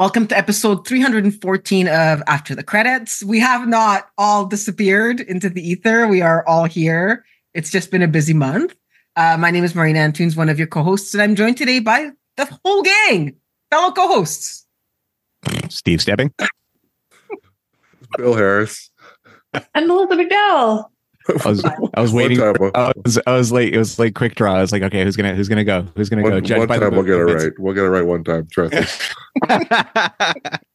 Welcome to episode 314 of After the Credits. We have not all disappeared into the ether. We are all here. It's just been a busy month. Uh, my name is Marina Antunes, one of your co hosts, and I'm joined today by the whole gang, fellow co hosts. Steve Stebbing. Bill Harris. And Melissa McDowell. I was, I was waiting. For, we'll- I was, I was late. It was like quick draw. I was like, okay, who's gonna, who's gonna go? Who's gonna go? One, one by the time we'll get it right. We'll get it right one time. Trust me.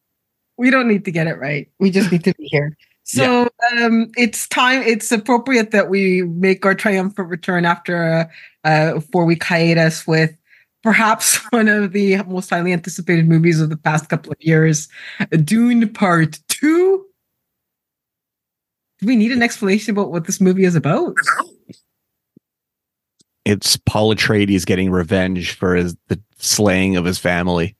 We don't need to get it right. We just need to be here. So um, it's time. It's appropriate that we make our triumphant return after a, a four-week hiatus with perhaps one of the most highly anticipated movies of the past couple of years, Dune Part Two. Do we need an explanation about what this movie is about? it's Paul Atreides getting revenge for his the slaying of his family.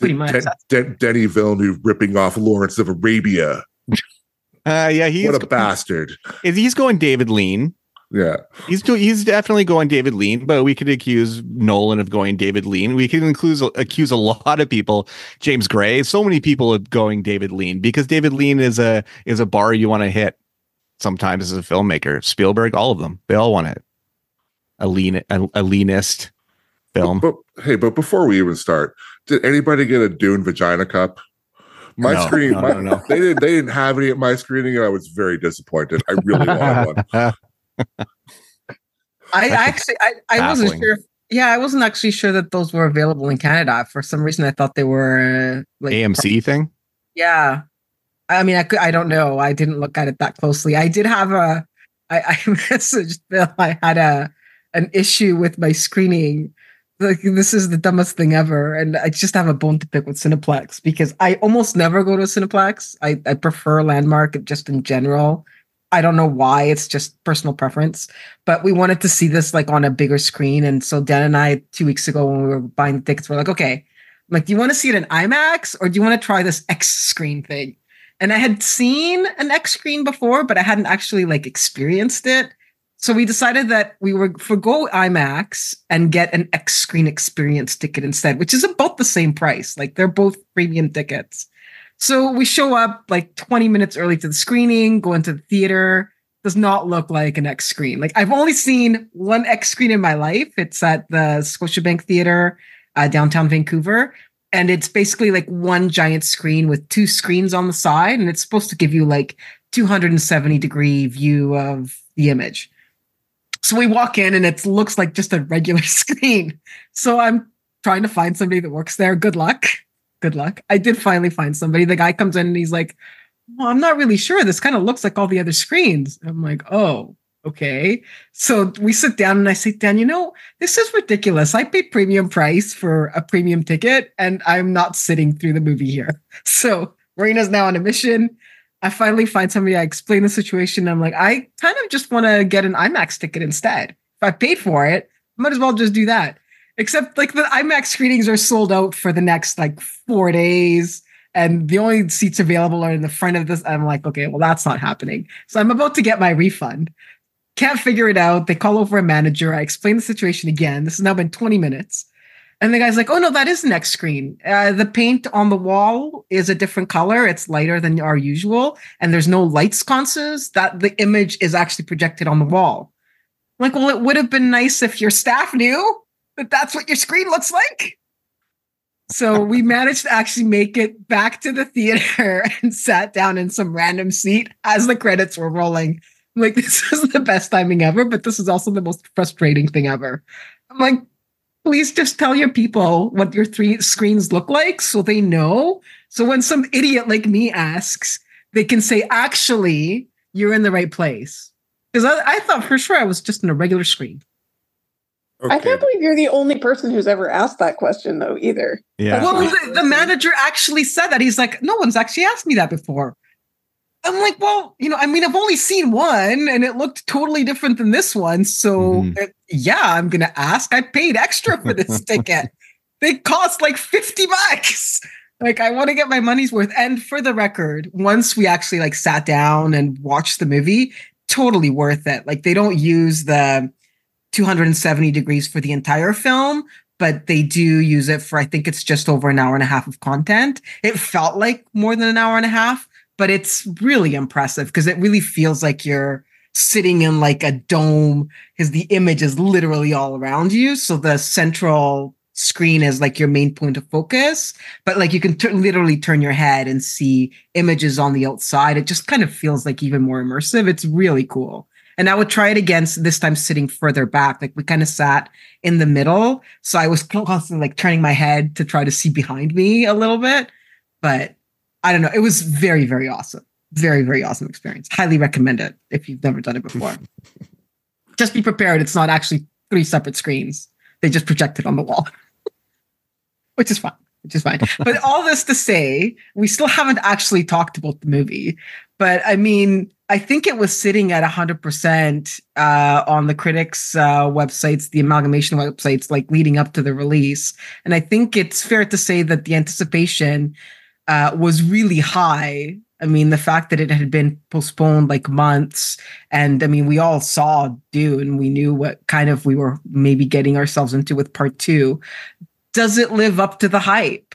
Pretty much. Den- Den- Denny Villeneuve ripping off Lawrence of Arabia. Uh, yeah, he's what a bastard. he's going David Lean. Yeah. He's do, he's definitely going David Lean, but we could accuse Nolan of going David Lean. We could accuse accuse a lot of people, James Gray, so many people of going David Lean because David Lean is a is a bar you want to hit sometimes as a filmmaker. Spielberg, all of them, they all want it. A lean a, a leanist film. But hey, but before we even start, did anybody get a Dune vagina cup? My No, screening, no, my, no. they didn't. They didn't have any at my screening, and I was very disappointed. I really wanted one. I actually, I, I wasn't sure. Yeah, I wasn't actually sure that those were available in Canada. For some reason, I thought they were uh, like AMC thing. Yeah. I mean, I could, I don't know. I didn't look at it that closely. I did have a, I, I messaged Bill. I had a, an issue with my screening. Like this is the dumbest thing ever, and I just have a bone to pick with Cineplex because I almost never go to Cineplex. I, I prefer Landmark just in general. I don't know why. It's just personal preference. But we wanted to see this like on a bigger screen, and so Dan and I two weeks ago when we were buying the tickets, we're like, okay, I'm like, do you want to see it in IMAX or do you want to try this X screen thing? And I had seen an X screen before, but I hadn't actually like experienced it. So we decided that we would forgo IMAX and get an X screen experience ticket instead, which is about the same price. Like they're both premium tickets. So we show up like 20 minutes early to the screening, go into the theater. Does not look like an X screen. Like I've only seen one X screen in my life. It's at the Scotiabank Theater, uh, downtown Vancouver and it's basically like one giant screen with two screens on the side and it's supposed to give you like 270 degree view of the image so we walk in and it looks like just a regular screen so i'm trying to find somebody that works there good luck good luck i did finally find somebody the guy comes in and he's like well i'm not really sure this kind of looks like all the other screens i'm like oh okay so we sit down and i say dan you know this is ridiculous. I paid premium price for a premium ticket and I'm not sitting through the movie here. So Marina's now on a mission. I finally find somebody, I explain the situation. I'm like, I kind of just want to get an IMAX ticket instead. If I paid for it, I might as well just do that. Except like the IMAX screenings are sold out for the next like four days. And the only seats available are in the front of this. I'm like, okay, well, that's not happening. So I'm about to get my refund can't figure it out. They call over a manager. I explain the situation again. This has now been 20 minutes. And the guy's like, oh, no, that is the next screen. Uh, the paint on the wall is a different color. It's lighter than our usual. And there's no light sconces. That the image is actually projected on the wall. I'm like, well, it would have been nice if your staff knew that that's what your screen looks like. So we managed to actually make it back to the theater and sat down in some random seat as the credits were rolling. I'm like, this is the best timing ever, but this is also the most frustrating thing ever. I'm like, please just tell your people what your three screens look like so they know. So when some idiot like me asks, they can say, actually, you're in the right place. Because I, I thought for sure I was just in a regular screen. I can't believe you're the only person who's ever asked that question, though, either. Yeah. Well, the, the manager actually said that. He's like, no one's actually asked me that before. I'm like, well, you know, I mean, I've only seen one and it looked totally different than this one. So, Mhm. uh, yeah, I'm going to ask. I paid extra for this ticket. They cost like 50 bucks. Like, I want to get my money's worth. And for the record, once we actually like sat down and watched the movie, totally worth it. Like, they don't use the 270 degrees for the entire film, but they do use it for I think it's just over an hour and a half of content. It felt like more than an hour and a half, but it's really impressive because it really feels like you're sitting in like a dome because the image is literally all around you. So the central screen is like your main point of focus, but like you can t- literally turn your head and see images on the outside. It just kind of feels like even more immersive. It's really cool. And I would try it again, this time sitting further back. Like we kind of sat in the middle. So I was constantly like turning my head to try to see behind me a little bit. But I don't know. It was very, very awesome. Very, very awesome experience. Highly recommend it if you've never done it before. just be prepared. It's not actually three separate screens. They just project it on the wall which is fine, which is fine. but all this to say, we still haven't actually talked about the movie. But I mean, I think it was sitting at 100% uh, on the critics' uh, websites, the amalgamation websites, like leading up to the release. And I think it's fair to say that the anticipation uh, was really high. I mean, the fact that it had been postponed like months, and I mean, we all saw Dune. We knew what kind of we were maybe getting ourselves into with part two does it live up to the hype?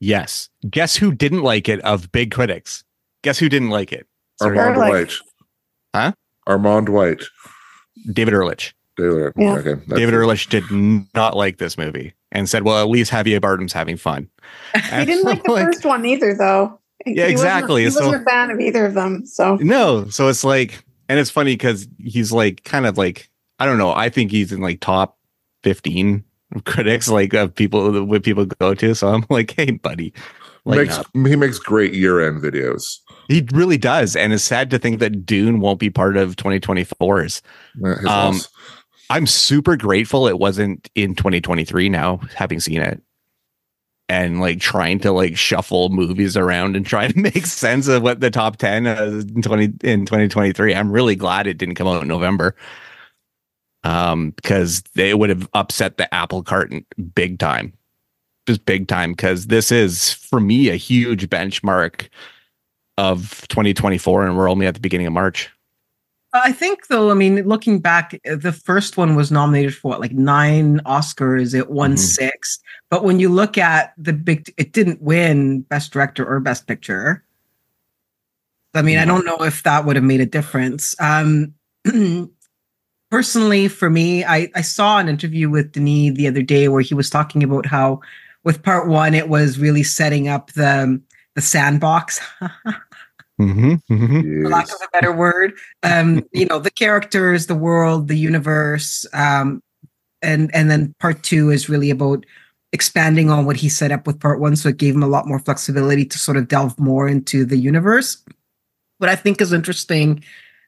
Yes. Guess who didn't like it of big critics? Guess who didn't like it? Armond like, White. Huh? Armond White. David Ehrlich. David, yeah. okay, David Ehrlich did not like this movie and said, "Well, at least Javier Bardem's having fun." he didn't like the like, first one either, though. Yeah, he exactly. Wasn't, he wasn't a fan of either of them. So no, so it's like, and it's funny because he's like kind of like I don't know. I think he's in like top fifteen critics like of people what people go to. So I'm like, hey, buddy. Makes, he makes great year end videos. He really does, and it's sad to think that Dune won't be part of 2024's. Um, I'm super grateful it wasn't in 2023. Now, having seen it, and like trying to like shuffle movies around and try to make sense of what the top 10 uh, in 20 in 2023. I'm really glad it didn't come out in November um, because they would have upset the apple cart big time, just big time. Because this is for me a huge benchmark of 2024, and we're only at the beginning of March. I think, though, I mean, looking back, the first one was nominated for what, like nine Oscars. It won mm-hmm. six. But when you look at the big, it didn't win Best Director or Best Picture. I mean, I don't know if that would have made a difference. Um, personally, for me, I, I saw an interview with Denis the other day where he was talking about how with part one, it was really setting up the the sandbox. mm-hmm, mm-hmm. For lack of a better word, um, you know, the characters, the world, the universe, um, and and then part two is really about expanding on what he set up with part one. So it gave him a lot more flexibility to sort of delve more into the universe. What I think is interesting,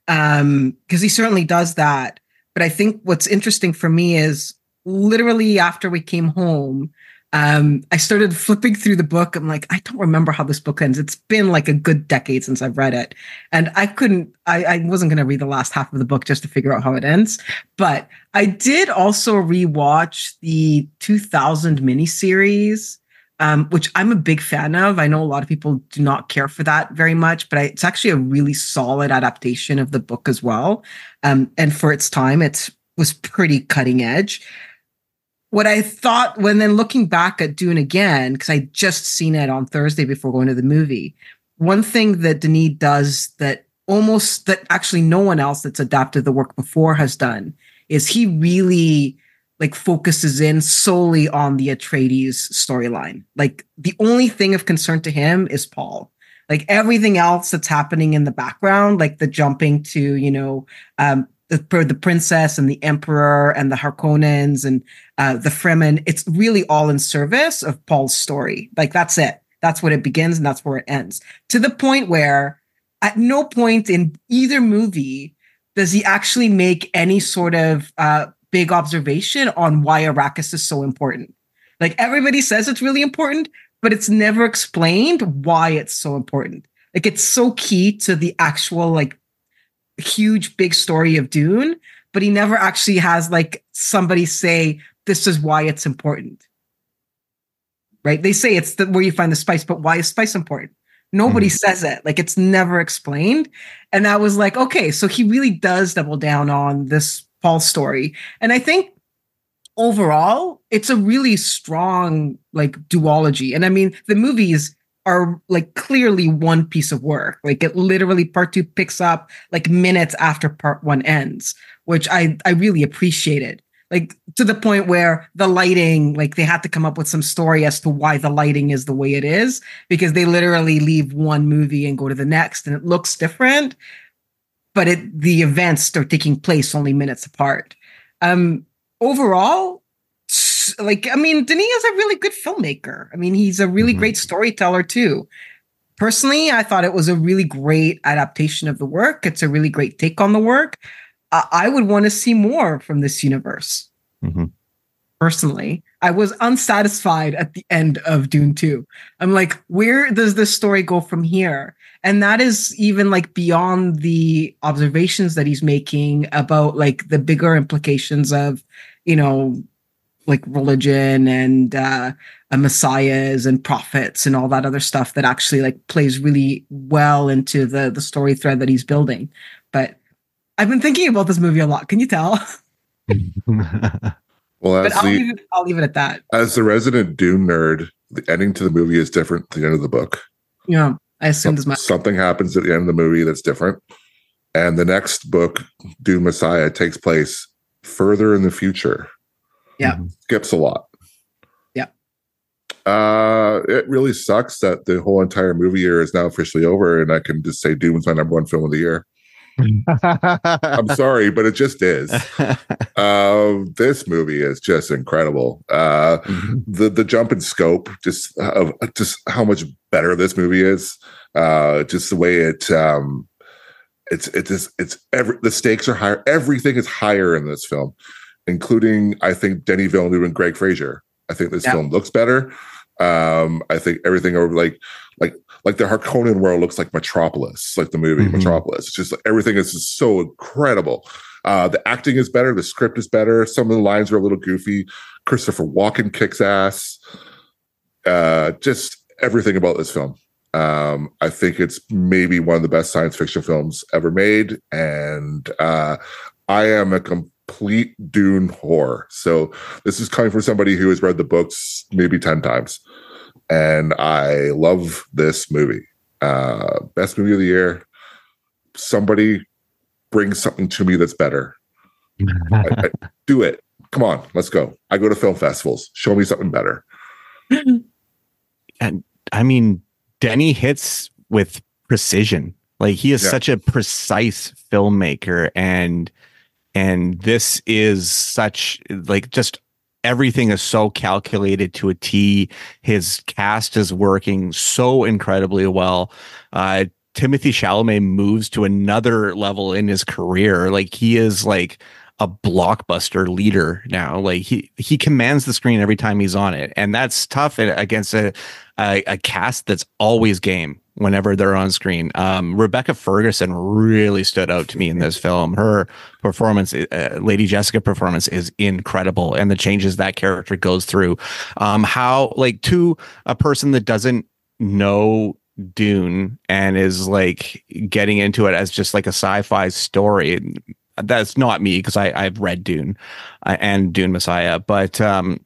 because um, he certainly does that, but I think what's interesting for me is literally after we came home, um, I started flipping through the book. I'm like, I don't remember how this book ends. It's been like a good decade since I've read it. And I couldn't, I, I wasn't going to read the last half of the book just to figure out how it ends. But I did also rewatch the 2000 miniseries um, which I'm a big fan of. I know a lot of people do not care for that very much, but I, it's actually a really solid adaptation of the book as well. Um, and for its time, it was pretty cutting edge. What I thought when then looking back at Dune again, because I just seen it on Thursday before going to the movie, one thing that Denis does that almost that actually no one else that's adapted the work before has done is he really like focuses in solely on the Atreides storyline. Like the only thing of concern to him is Paul. Like everything else that's happening in the background, like the jumping to, you know, um, the, the princess and the emperor and the Harkonnens and uh, the Fremen, it's really all in service of Paul's story. Like that's it. That's what it begins and that's where it ends. To the point where at no point in either movie does he actually make any sort of uh, big observation on why Arrakis is so important. Like everybody says it's really important, but it's never explained why it's so important. Like it's so key to the actual like huge big story of Dune, but he never actually has like somebody say this is why it's important. Right? They say it's the, where you find the spice, but why is spice important? Nobody mm-hmm. says it. Like it's never explained. And I was like, okay, so he really does double down on this Paul's story. And I think overall, it's a really strong like duology. And I mean, the movies are like clearly one piece of work. Like it literally part two picks up like minutes after part one ends, which I I really appreciated. Like to the point where the lighting, like they had to come up with some story as to why the lighting is the way it is, because they literally leave one movie and go to the next and it looks different. But it the events are taking place only minutes apart. Um overall, like I mean, Denis is a really good filmmaker. I mean, he's a really mm-hmm. great storyteller too. Personally, I thought it was a really great adaptation of the work. It's a really great take on the work. Uh, I would want to see more from this universe. Mm-hmm. Personally, I was unsatisfied at the end of Dune 2. I'm like, where does this story go from here? And that is even like beyond the observations that he's making about like the bigger implications of, you know, like religion and uh, messiahs and prophets and all that other stuff that actually like plays really well into the the story thread that he's building. But I've been thinking about this movie a lot. Can you tell? well, I'll, the, leave it, I'll leave it at that. As the resident Dune nerd, the ending to the movie is different than the end of the book. Yeah, I assumed as much. Something happens at the end of the movie that's different, and the next book, Dune Messiah, takes place further in the future yeah. Mm-hmm. Skips a lot. Yeah. Uh, it really sucks that the whole entire movie year is now officially over, and I can just say Dune's my number one film of the year. I'm sorry, but it just is. Uh, this movie is just incredible. Uh, mm-hmm. The the jump in scope, just of just how much better this movie is. Uh, just the way it um, it's it's it's, it's every the stakes are higher. Everything is higher in this film including I think Denny Villeneuve and Greig Fraser. I think this film looks better. Um, I think everything over like like like the Harkonnen world looks like Metropolis, like the movie mm-hmm. Metropolis. It's just like, everything is just so incredible. Uh, the acting is better, the script is better. Some of the lines are a little goofy. Christopher Walken kicks ass. Uh, just everything about this film. Um, I think it's maybe one of the best science fiction films ever made, and uh, I am a com- complete Dune whore. So this is coming from somebody who has read the books maybe 10 times. And I love this movie. Uh, best movie of the year. Somebody bring something to me that's better. I, I, do it. Come on, let's go. I go to film festivals. Show me something better. And I mean, Denny hits with precision. Like he is yeah. such a precise filmmaker and and this is such like just everything is so calculated to a T. His cast is working so incredibly well. Uh, Timothée Chalamet moves to another level in his career. Like he is like a blockbuster leader now. Like he he commands the screen every time he's on it, and that's tough against a a, a cast that's always game whenever they're on screen. Um, Rebecca Ferguson really stood out to me in this film. Her performance, uh, Lady Jessica performance, is incredible, and the changes that character goes through. Um, how like to a person that doesn't know Dune and is like getting into it as just like a sci-fi story that's not me because I I've read Dune uh, and Dune Messiah, but um,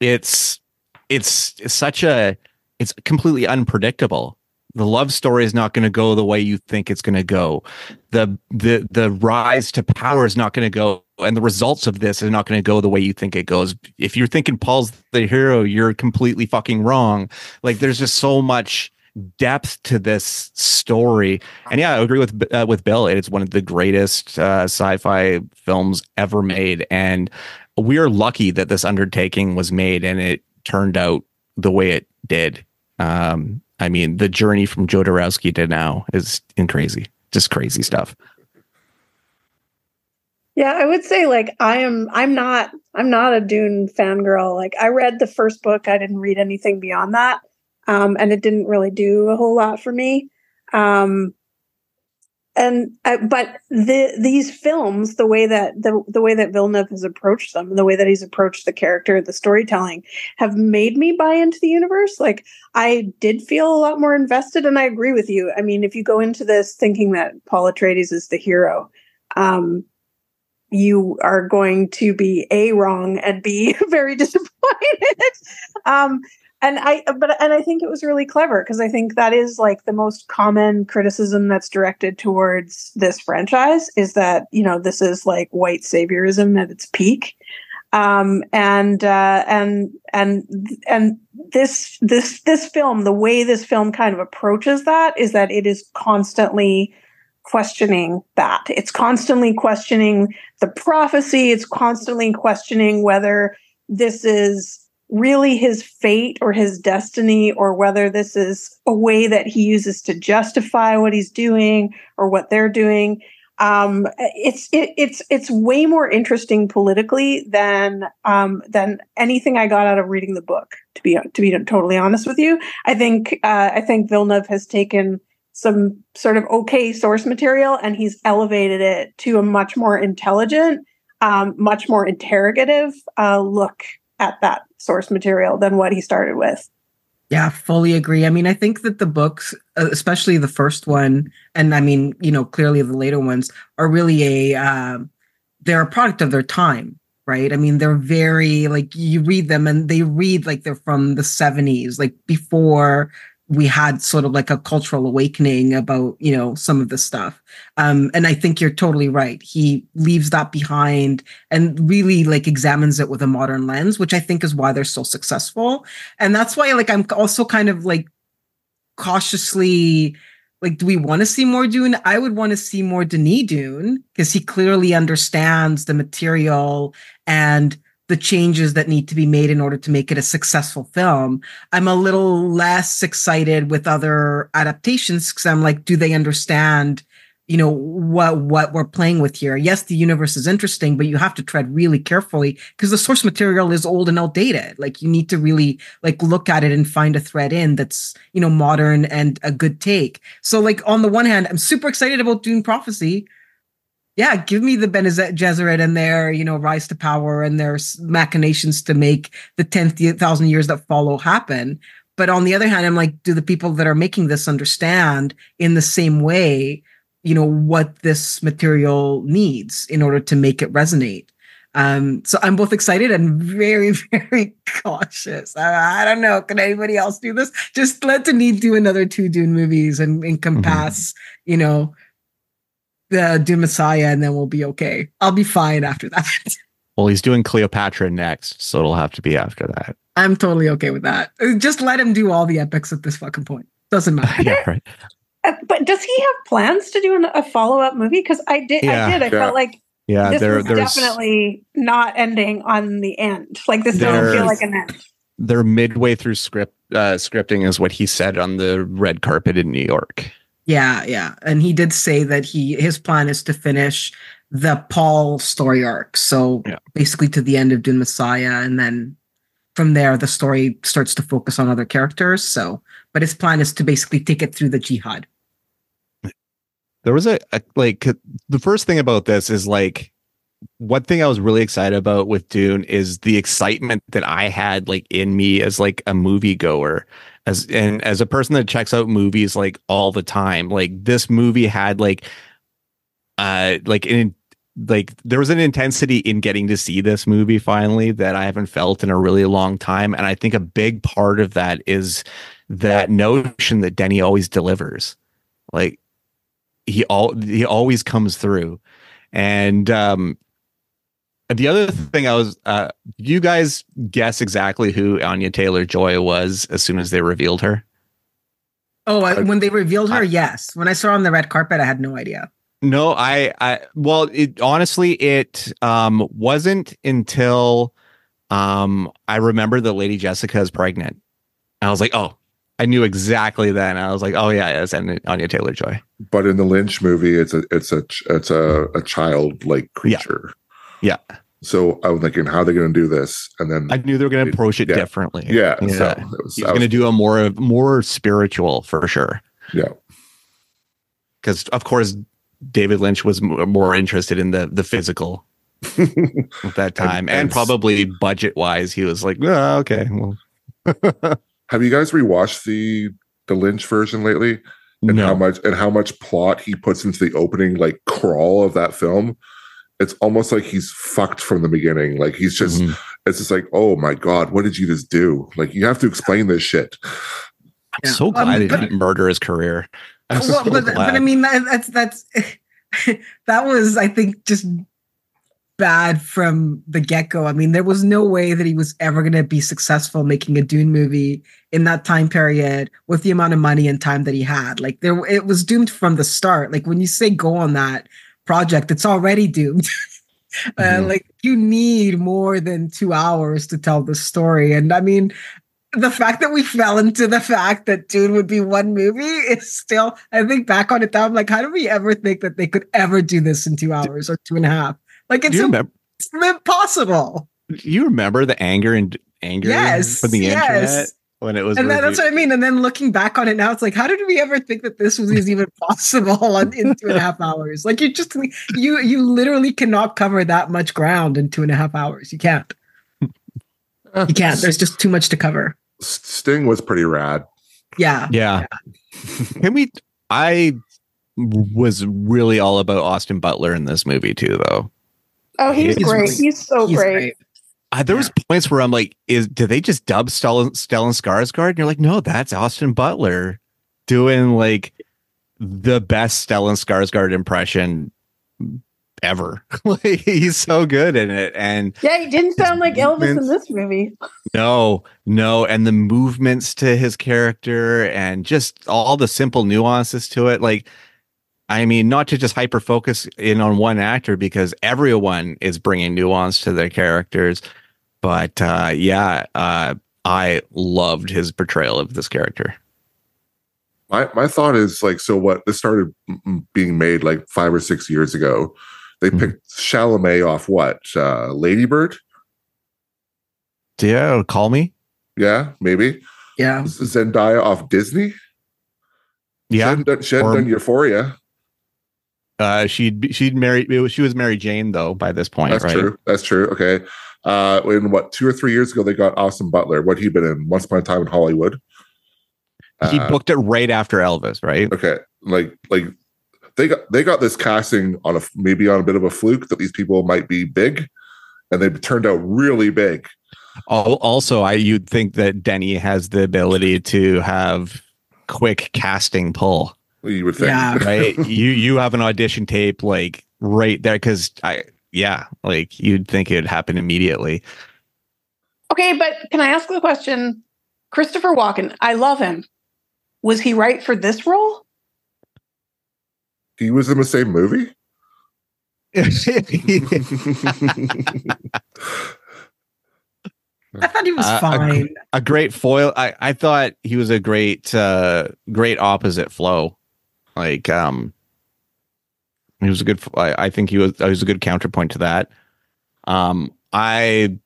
it's it's such a it's completely unpredictable. The love story is not going to go the way you think it's going to go. The the the rise to power is not going to go, and the results of this are not going to go the way you think it goes. If you're thinking Paul's the hero, you're completely fucking wrong. Like there's just so much depth to this story. And yeah, I agree with uh, with Bill. It's one of the greatest uh, sci-fi films ever made, and we are lucky that this undertaking was made and it turned out the way it did. Um, I mean, the journey from Jodorowsky to now is in crazy, just crazy stuff. Yeah, I would say like I am I'm not I'm not a Dune fangirl. Like I read the first book, I didn't read anything beyond that um, and it didn't really do a whole lot for me. Um, and uh, but the these films, the way that the the way that Villeneuve has approached them, the way that he's approached the character, the storytelling, have made me buy into the universe. Like I did feel a lot more invested, and I agree with you. I mean, if you go into this thinking that Paul Atreides is the hero, um, you are going to be a wrong and be very disappointed. um, and I, but and I think it was really clever because I think that is like the most common criticism that's directed towards this franchise is that you know this is like white saviorism at its peak, um, and uh, and and and this this this film, the way this film kind of approaches that is that it is constantly questioning that. It's constantly questioning the prophecy. It's constantly questioning whether this is really his fate or his destiny or whether this is a way that he uses to justify what he's doing or what they're doing um, it's it, it's it's way more interesting politically than um, than anything I got out of reading the book. To be to be totally honest with you, I think uh, I think Villeneuve has taken some sort of okay source material and he's elevated it to a much more intelligent, um, much more interrogative uh, look at that source material than what he started with. Yeah, fully agree. I mean, I think that the books, uh, especially the first one, and I mean, you know, clearly the later ones, are really a uh, they're a product of their time, right? I mean, they're very like you read them and they read like they're from the seventies, like before we had sort of like a cultural awakening about you know some of the stuff. Um and i think you're totally right. He leaves that behind and really like examines it with a modern lens which i think is why they're so successful. And that's why like i'm also kind of like cautiously like do we want to see more dune? I would want to see more denis dune because he clearly understands the material and the changes that need to be made in order to make it a successful film. I'm a little less excited with other adaptations because I'm like, do they understand, you know, what what we're playing with here? Yes, the universe is interesting, but you have to tread really carefully because the source material is old and outdated. Like you need to really like look at it and find a thread in that's, you know, modern and a good take. So like on the one hand, I'm super excited about Dune Prophecy yeah, give me the Bene Gesserit and their, you know, rise to power and their machinations to make the 10,000 years that follow happen. But on the other hand, I'm like, do the people that are making this understand in the same way, you know, what this material needs in order to make it resonate? Um, so I'm both excited and very, very cautious. I, I, don't know. Can anybody else do this? Just let Denis do another two Dune movies and encompass, mm-hmm. you know, the do Messiah, and then we'll be okay. I'll be fine after that. Well, he's doing Cleopatra next, so it'll have to be after that. I'm totally okay with that. Just let him do all the epics at this fucking point. Doesn't matter. yeah, right. Uh, but does he have plans to do an, a follow up movie? Because I did, yeah, I did. I yeah. felt like yeah, this there, definitely not ending on the end. Like this doesn't feel like an end. They're midway through script uh, scripting, is what he said on the red carpet in New York. Yeah, yeah. And he did say that he his plan is to finish the Paul story arc. So yeah. basically to the end of Dune Messiah and then from there the story starts to focus on other characters. So but his plan is to basically take it through the jihad. There was a, a like the first thing about this is like one thing I was really excited about with Dune is the excitement that I had like in me as like a movie goer as and as a person that checks out movies like all the time like this movie had like uh like in like there was an intensity in getting to see this movie finally that I haven't felt in a really long time and I think a big part of that is that notion that Denny always delivers. Like he all he always comes through. And um the other thing I was, uh, you guys guess exactly who Anya Taylor Joy was as soon as they revealed her? Oh, I, when they revealed her, I, yes. When I saw her on the red carpet, I had no idea. No, I, I, well, it honestly, it um, wasn't until um, I remember the Lady Jessica is pregnant. I was like, oh, I knew exactly then. I was like, oh yeah, it's Anya Taylor Joy. But in the Lynch movie, it's a, it's a, it's a, a child-like creature. Yeah. So I was thinking, how are they going to do this? And then I knew they were going to approach it yeah. differently. Yeah. yeah. So was, He's going to do a more more spiritual for sure. Yeah. Because of course, David Lynch was more interested in the the physical at that time, and, and, and probably budget wise, he was like, oh, okay. Well. Have you guys rewatched the the Lynch version lately? And no. how much and how much plot he puts into the opening like crawl of that film? It's almost like he's fucked from the beginning. Like he's just, Mhm. it's just like, oh my god, what did you just do? Like you have to explain this shit. I'm Yeah. so Um, glad he didn't murder his career. I'm well, so but, but. I mean that, that's that's that was I think just bad from the get go. I mean, there was no way that he was ever going to be successful making a Dune movie in that time period with the amount of money and time that he had. Like there, it was doomed from the start. Like when you say go on that project, it's already doomed. uh, Mhm. like you need more than two hours to tell the story, and I mean. The fact that we fell into the fact that Dune would be one movie is still, I think back on it now, I'm like, how did we ever think that they could ever do this in two hours or two and a half? Like it's remember? it's impossible. You remember the anger and anger Yes, from the yes. internet when it was And then, that's what I mean. And then looking back on it now, it's like, how did we ever think that this was even possible on, in two and a half hours? Like you just you you literally cannot cover that much ground in two and a half hours. You can't. Uh, you can't. There's just too much to cover. Sting was pretty rad. Yeah. Yeah. Can we? I was really all about Austin Butler in this movie too, though. Oh, he's, He's great. really- he's so He's great. Uh, there was points where I'm like, "Is did they just dub Stellan Stellan Skarsgård?" And you're like, "No, that's Austin Butler doing like the best Stellan Skarsgård impression ever. like he's so good in it, and Yeah, he didn't sound like Elvis in this movie. No, no, and the movements to his character and just all the simple nuances to it. Like, I mean, not to just hyper focus in on one actor because everyone is bringing nuance to their characters. But uh, yeah, uh, I loved his portrayal of this character. My my thought is like, so what? This started m- m- being made like five or six years ago. They Mhm. picked Chalamet off what? Uh, Ladybird? Yeah, call me. Yeah, maybe. Yeah. Zendaya off Disney. She Yeah, hadn't done, she hadn't Or- done Euphoria. Uh, she'd be, she'd married. She was Mary Jane though by this point, That's right? true. That's true. Okay. Uh, in what two or three years ago, they got Austin Butler. What he been in? Once upon a time in Hollywood. He Uh, booked it right after Elvis, right? okay like like they got they got this casting on a maybe on a bit of a fluke that these people might be big and they turned out really big Also, I you'd think that Denny has the ability to have quick casting pull, you would think Yeah. right? you you have an audition tape like right there because I yeah, like you'd think it'd happen immediately. Okay, but can I ask the question? Christopher Walken, I love him. Was he right for this role? he was in the same movie I thought he was Uh, fine. a great foil. I I thought he was a great uh great opposite flow. Like um he was a good I, I think he was he was a good counterpoint to that. Um I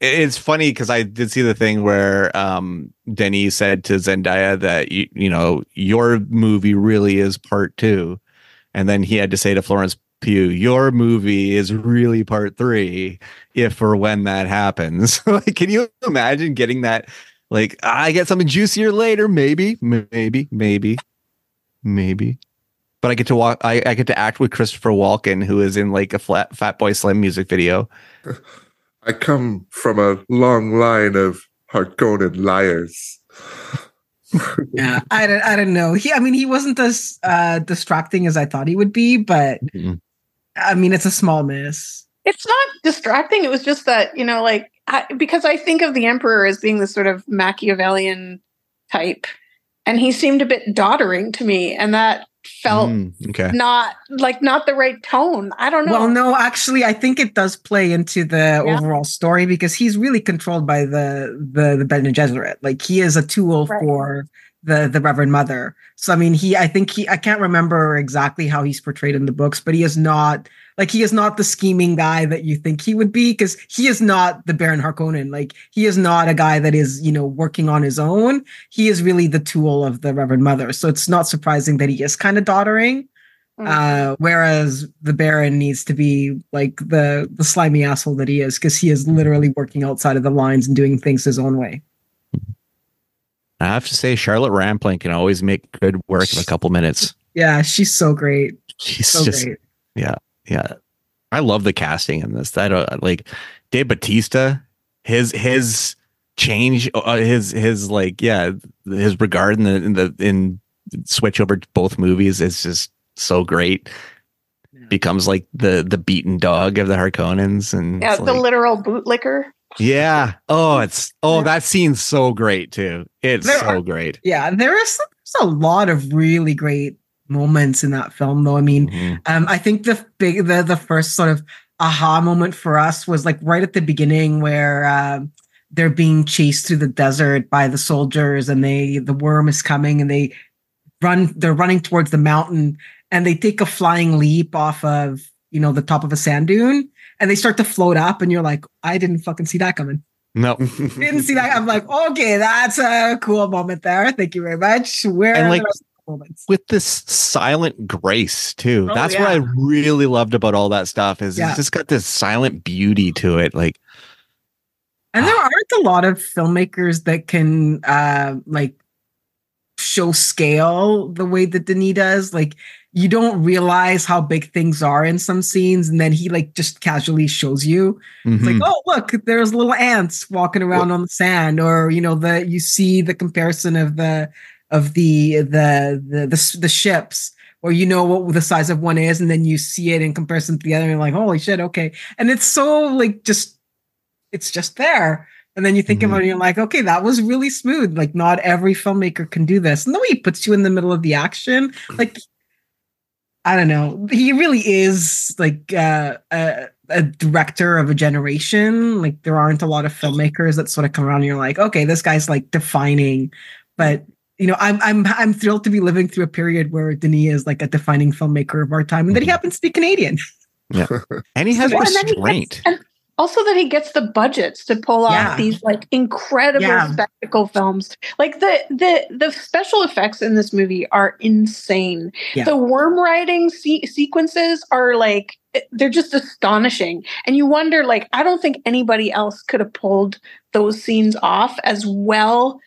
it's funny because I did see the thing where um Denny said to Zendaya that you, you know your movie really is part two. And then he had to say to Florence Pugh, your movie is really part three if or when that happens. like, can you imagine getting that? Like, I get something juicier later, maybe, maybe, maybe, maybe. But I get to walk. I, I get to act with Christopher Walken, who is in like a flat Fatboy Slim music video. i come from a long line of harkonnen liars Yeah. I don't I don't know. He I mean he wasn't as uh distracting as I thought he would be, but Mhm. I mean it's a small miss. It's not distracting. It was just that, you know, like, I, because I think of the Emperor as being this sort of Machiavellian type, and he seemed a bit doddering to me, and that felt Mm, okay. not like not the right tone. I don't know. Well, no, actually, I think it does play into the Yeah. overall story because he's really controlled by the the the Bene Gesserit. Like he is a tool Right. for the the Reverend Mother. So I mean, he I think he I can't remember exactly how he's portrayed in the books, but he is not like he is not the scheming guy that you think he would be because he is not the Baron Harkonnen. Like he is not a guy that is you know working on his own. He is really the tool of the Reverend Mother. So it's not surprising that he is kind of doddering. Mm. Uh, whereas the Baron needs to be like the the slimy asshole that he is, because he is literally working outside of the lines and doing things his own way. I have to say, Charlotte Rampling can always make good work of a couple minutes. Yeah, she's so great. She's So just great. yeah. I love the casting in this. I don't like Dave Bautista. His his change, uh, his his like yeah, his regard in the in the in switch over both movies is just so great. Yeah. Becomes like the the beaten dog of the Harkonnens, and Yeah, the like- literal bootlicker. yeah. Oh, it's oh that scene's so great too. It's There so are- great. Yeah, there is there's a lot of really great moments in that film, though. I mean, Mhm. Um, I think the big the the first sort of aha moment for us was like right at the beginning where um they're being chased through the desert by the soldiers and they the worm is coming and they run they're running towards the mountain and they take a flying leap off of you know the top of a sand dune and they start to float up and you're like I didn't fucking see that coming. No, Didn't see that. I'm like, okay, that's a cool moment there. Thank you very much. Where And, like, the rest of the moments? with this silent grace too. Oh, That's what I really loved about all that stuff. Is Yeah. it's just got this silent beauty to it. Like And there aren't a lot of filmmakers that can uh like show scale the way that Denis does. Like you don't realize how big things are in some scenes, and then he like just casually shows you. It's like, mhm. oh look, there's little ants walking around on the sand, or you know, the you see the comparison of the of the the the the, the ships. Or you know what the size of one is, and then you see it in comparison to the other, and you're like, "Holy shit, okay!" And it's so like just, it's just there. And then you think Mhm. about it, and you're like, "Okay, that was really smooth." Like, not every filmmaker can do this. And the way he puts you in the middle of the action, like, I don't know, he really is like uh, a a director of a generation. Like, there aren't a lot of filmmakers that sort of come around. and You're like, "Okay, this guy's like defining," but you know, I'm I'm I'm thrilled to be living through a period where Denis is like a defining filmmaker of our time, and that he Mhm. happens to be Canadian. Yeah, and he has Well, and he restraint. And also that he gets the budgets to pull off Yeah. these like incredible Yeah. spectacle films. Like the the the special effects in this movie are insane. Yeah. The worm riding se- sequences are like they're just astonishing. And you wonder like I don't think anybody else could have pulled those scenes off as well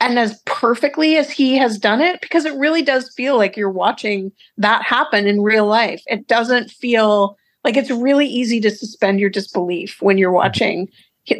and as perfectly as he has done it because it really does feel like you're watching that happen in real life. It doesn't feel like it's really easy to suspend your disbelief when you're watching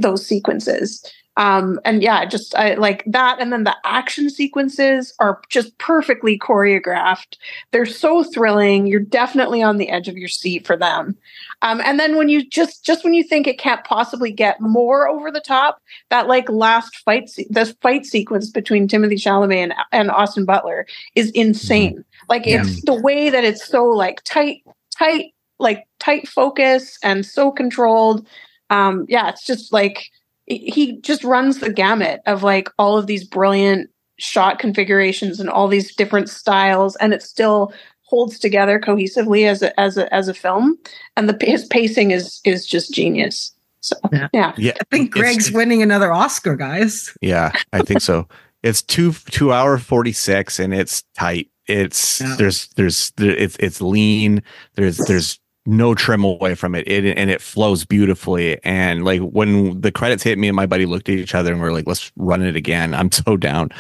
those sequences. Um, and yeah, just I like that. And then the action sequences are just perfectly choreographed. They're so thrilling. You're definitely on the edge of your seat for them. Um, and then when you just just when you think it can't possibly get more over the top, that like last fight, se- the fight sequence between Timothée Chalamet and, and Austin Butler is insane. Like Yeah. it's the way that it's so like tight, tight, like tight focus and so controlled. Um, yeah, it's just like he- he just runs the gamut of like all of these brilliant shot configurations and all these different styles, and it still holds together cohesively as a as a as a film. And the his pacing is is just genius. So Yeah. yeah. Yeah, I think It's- Greg's winning another Oscar, guys. yeah, I think so. It's two two hour forty six, and it's tight. It's Yeah. there's there's there, it's it's lean. There's there's no trim away from it. it and it flows beautifully and like when the credits hit me and my buddy looked at each other and we are like let's run it again i'm so down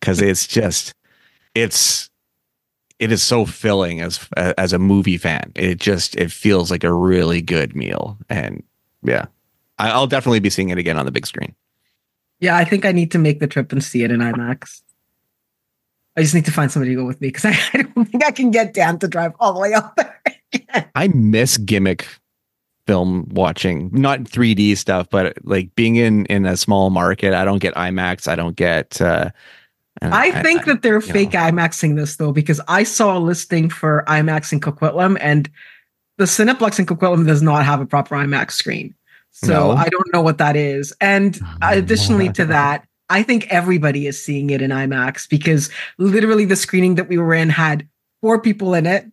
because it's just it's it is so filling as as a movie fan it just it feels like a really good meal and yeah i'll definitely be seeing it again on the big screen Yeah, I think I need to make the trip and see it in IMAX. I just need to find somebody to go with me because I, I don't think I can get Dan to drive all the way up there. Again. I miss gimmick film watching, not 3D stuff, but like being in in a small market. I don't get IMAX. I don't get. uh I think that they're fake know. IMAXing this though because I saw a listing for IMAX in Coquitlam and the Cineplex in Coquitlam does not have a proper IMAX screen. So No. I don't know what that is. And additionally to that, I think everybody is seeing it in IMAX because literally the screening that we were in had four people in it,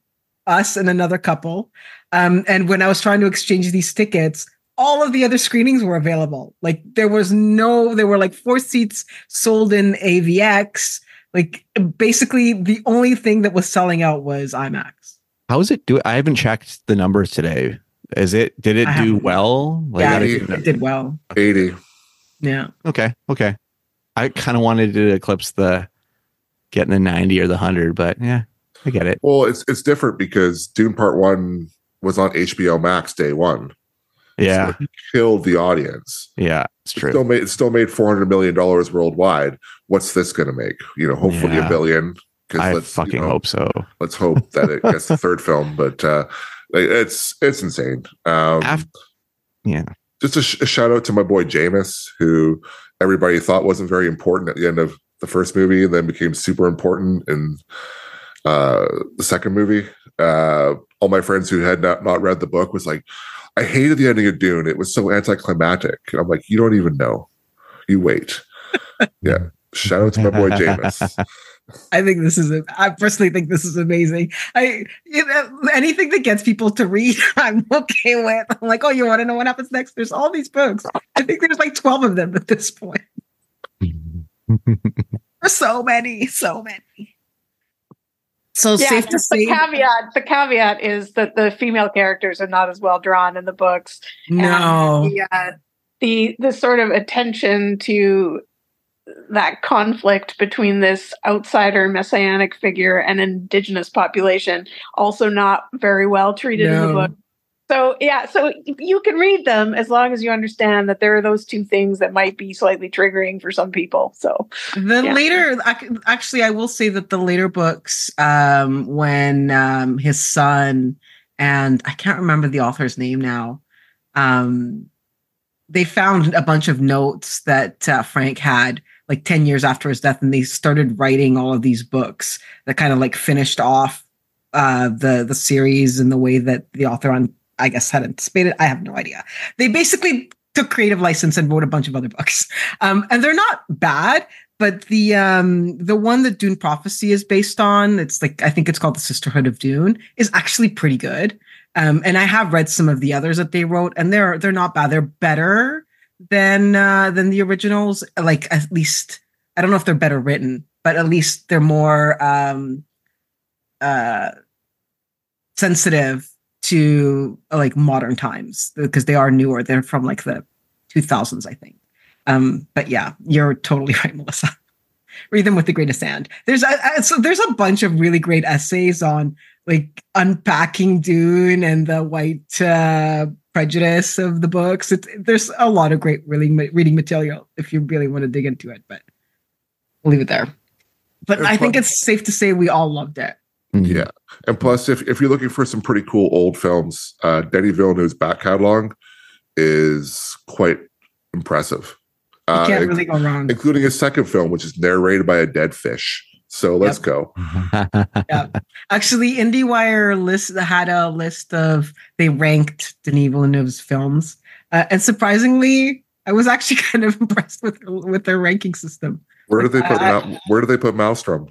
us and another couple. Um, and when I was trying to exchange these tickets, all of the other screenings were available. Like there was no, there were like four seats sold in AVX. Like basically the only thing that was selling out was IMAX. How is it do? I haven't checked the numbers today. Is it? Did it I do haven't. well? yeah, I it- it, it did well. 80. Yeah. okay. Okay. I kind of wanted to eclipse the getting the ninety or the hundred, but yeah, I get it. Well, it's it's different because Dune Part One was on HBO Max day one. Yeah, So killed the audience. yeah, it's It true. still made it still made four hundred million dollars worldwide. What's this going to make? You know, hopefully Yeah. a billion. I let's, you fucking know, hope so. Let's hope that it gets the third film. But uh, it's it's insane. Um, Af- yeah, just a, sh- a shout out to my boy Jamis, who everybody thought wasn't very important at the end of the first movie, and then became super important in uh, the second movie. Uh, all my friends who had not, not read the book was like, I hated the ending of Dune. It was so anticlimactic. And I'm like, you don't even know. You wait. yeah. Shout out to my boy Jamis. I think this is. A, I personally think this is amazing. I you know, anything that gets people to read, I'm okay with. I'm like, oh, you want to know what happens next? There's all these books. I think there's like twelve of them at this point. There's so many, so many. So Yeah, safe to just the say, caveat. The caveat is that the female characters are not as well drawn in the books. no. The, uh, the the sort of attention to that conflict between this outsider messianic figure and indigenous population also not very well treated in the book. So yeah, so you can read them as long as you understand that there are those two things that might be slightly triggering for some people. So The Yeah. later, actually, I will say that the later books, um, when um, his son and I can't remember the author's name now, um, they found a bunch of notes that uh, Frank had like 10 years after his death, and they started writing all of these books that kind of like finished off uh, the the series in the way that the author on I guess had anticipated. I have no idea. They basically took creative license and wrote a bunch of other books, um, and they're not bad. But the um, the one that Dune Prophecy is based on, it's like I think it's called the Sisterhood of Dune, is actually pretty good. Um, and I have read some of the others that they wrote, and they're they're not bad. They're better than uh, than the originals. Like at least I don't know if they're better written, but at least they're more um, uh, sensitive to uh, like modern times because they are newer. They're from like the 2000s, I think. Um, but yeah, you're totally right, Melissa. Read them with the grain of sand. There's a, a- so there's a bunch of really great essays on like unpacking Dune and the white uh, prejudice of the books. It's, there's a lot of great reading reading material if you really want to dig into it. But we'll leave it there. But I think it's safe to say we all loved it. Mm-hmm. Yeah. And plus, if, if you're looking for some pretty cool old films, uh, Denis Villeneuve's back catalog is quite impressive. You Uh, can't really go wrong. including his second film, which is narrated by a dead fish. So let's Yep. go. yeah. Actually, IndieWire list had a list of they ranked Denis Villeneuve's films, uh, and surprisingly, I was actually kind of impressed with with their ranking system. Where did they put Uh, Where did they put Maelstrom?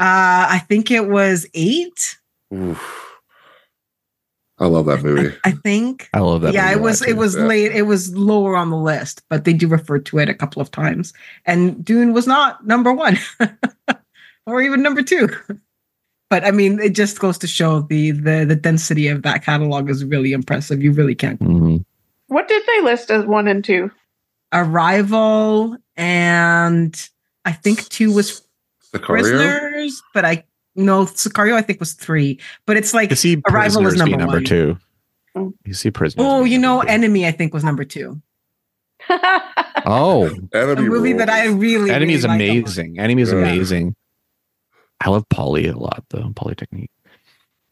Uh, I think it was eight. Oof. I love that movie. I think. I love that. yeah, movie it was it was Yeah. late. It was lower on the list, but they do refer to it a couple of times. And Dune was not number one, or even number two. But I mean, it just goes to show the the the density of that catalog is really impressive. You really can't Mhm. what did they list as one and two? Arrival and I think two was Sicario. Prisoners, but I no Sicario I think was three. But it's like You see, Arrival is number number one. two. Oh. You see, prisoners. oh, you know, two. Enemy I think was number two. oh, Enemy A movie that I really Enemy is really like amazing. Enemy is Yeah. amazing. I love Polly a lot, though. Polytechnique.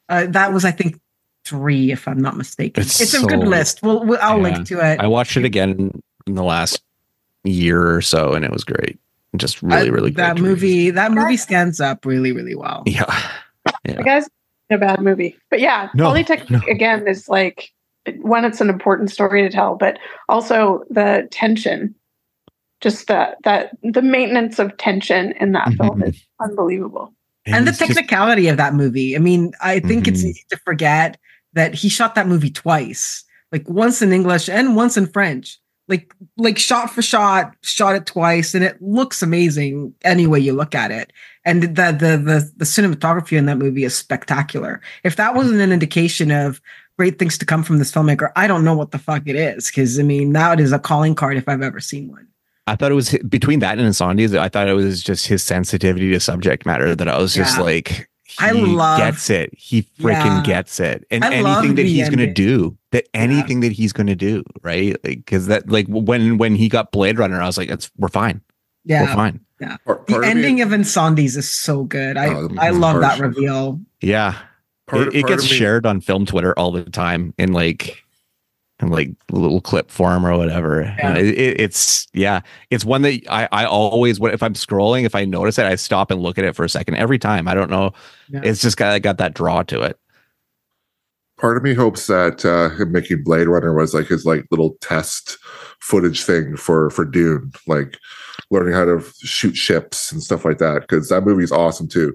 Uh, that was I think three, if I'm not mistaken. It's It's, a good list. We'll, we'll I'll Yeah. link to it. I watched it again in the last year or so, and it was great. Just really, Uh, really great. that to read. movie. That movie stands up really, really well. Yeah. I guess a bad movie. But yeah, No, Polytechnique no. again is like one, it's an important story to tell, but also the tension. Just that that the maintenance of tension in that film is unbelievable. and the it's just- technicality of that movie. I mean, I think it's Mhm. easy to forget that he shot that movie twice, like once in English and once in French. Like, like shot for shot, shot it twice, and it looks amazing any way you look at it. And the the the, the cinematography in that movie is spectacular. If that wasn't an indication of great things to come from this filmmaker, I don't know what the fuck it is. Because I mean, that is a calling card if I've ever seen one. I thought it was between that and Insomnia. I thought it was just his sensitivity to subject matter that I was just Yeah. like, he I love- gets it. He freaking Yeah. gets it. And I anything that he's going to do, that anything that he's going to do, right? Like cuz that like when when he got Blade Runner, I was like it's we're fine. Yeah, we're Yeah. fine. Part, The part of me- ending of Incendies is so good. I Oh, I love that reveal. Yeah. part- it, it part gets of me- shared on film Twitter all the time in like in like little clip form or whatever. Yeah. Uh, It, it- it's yeah, it's one that I I always when if I'm scrolling, if I notice it, I stop and look at it for a second every time. I don't know. Yeah. It's just got got that draw to it. Part of me hopes that uh him making blade runner was like his like little test footage thing for for dune like learning how to shoot ships and stuff like that because that movie's awesome too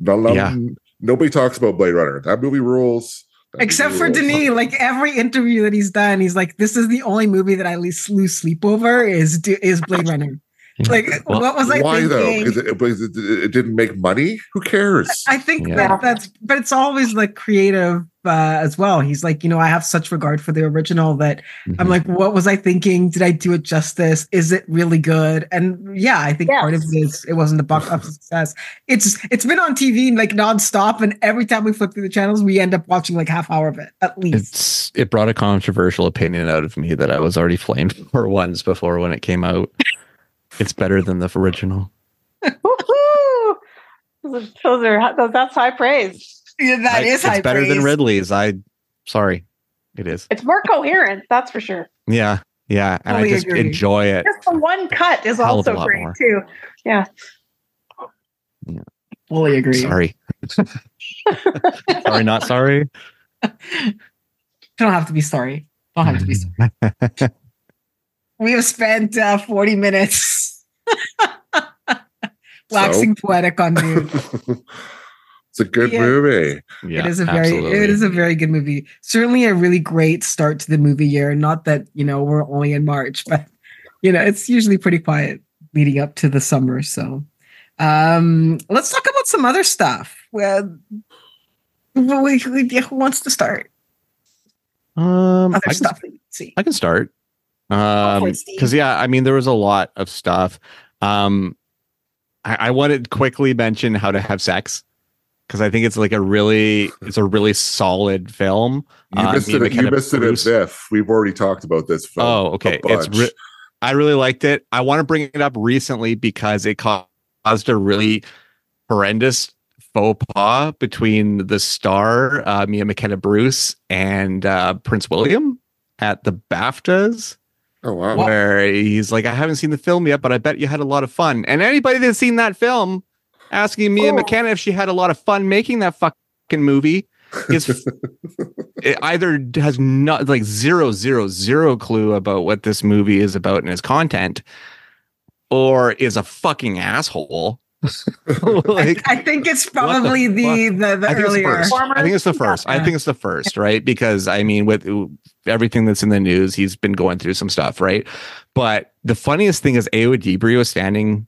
not, not- Yeah. nobody talks about blade runner that movie rules That Except movie for rules. Denis, like every interview that he's done, he's like, "This is the only movie that I least lose sleep over is is Blade Runner." Like, Well, what was I why though thinking? because it, it, it didn't make money who cares I think Yeah. that that's, but it's always like creative uh, as well. He's like, you know, I have such regard for the original that Mm-hmm. I'm like, what was I thinking? Did I do it justice? Is it really good? And yeah, I think part of Yes. it is it wasn't a box office success. It's it's been on TV like nonstop, and every time we flip through the channels, we end up watching like half hour of it at least. it's it brought a controversial opinion out of me that I was already flamed for once before when it came out. It's better than the original. Woohoo! Those are, those are that's high praise. Yeah, that I- is it's high better than. Ridley's. I sorry, it is. It's more coherent, that's for sure. Yeah, yeah, and I just agree. enjoy it. Just the one cut is Hell of a also great more. too. Yeah. Yeah. Fully agree. Sorry, sorry, not sorry. Don't have to be sorry. Don't have to be sorry. We have spent uh, 40 minutes waxing poetic on Dune. It's a good Yeah. movie Yeah, it is a very absolutely. it is a very good movie. Certainly a really great start to the movie year. Not that, you know, we're only in March, but you know, it's usually pretty quiet leading up to the summer. So um let's talk about some other stuff. Well, who who wants to start? Um, Other I can, stuff that see. I can start. Um, because yeah, I mean, there was a lot of stuff. Um, I, I wanted to quickly mention how to have sex because I think it's like a really, it's a really solid film. you Uh, missed it you missed it. Biff. we've already talked about this film Oh, okay. It's re- I really liked it. I want to bring it up recently because it caused a really horrendous faux pas between the star uh, Mia McKenna Bruce and uh, Prince William at the BAFTAs, oh wow where he's like, "I haven't seen the film yet, but I bet you had a lot of fun." And anybody that's seen that film, asking Mia Oh. McKenna if she had a lot of fun making that fucking movie is it either has not like zero zero zero clue about what this movie is about and its content or is a fucking asshole like I think it's probably the the, the, I think, the earlier. first. I think it's the first. I think it's the first, right? Because I mean, with everything that's in the news, he's been going through some stuff, right? But the funniest thing is Ayo Edebiri was standing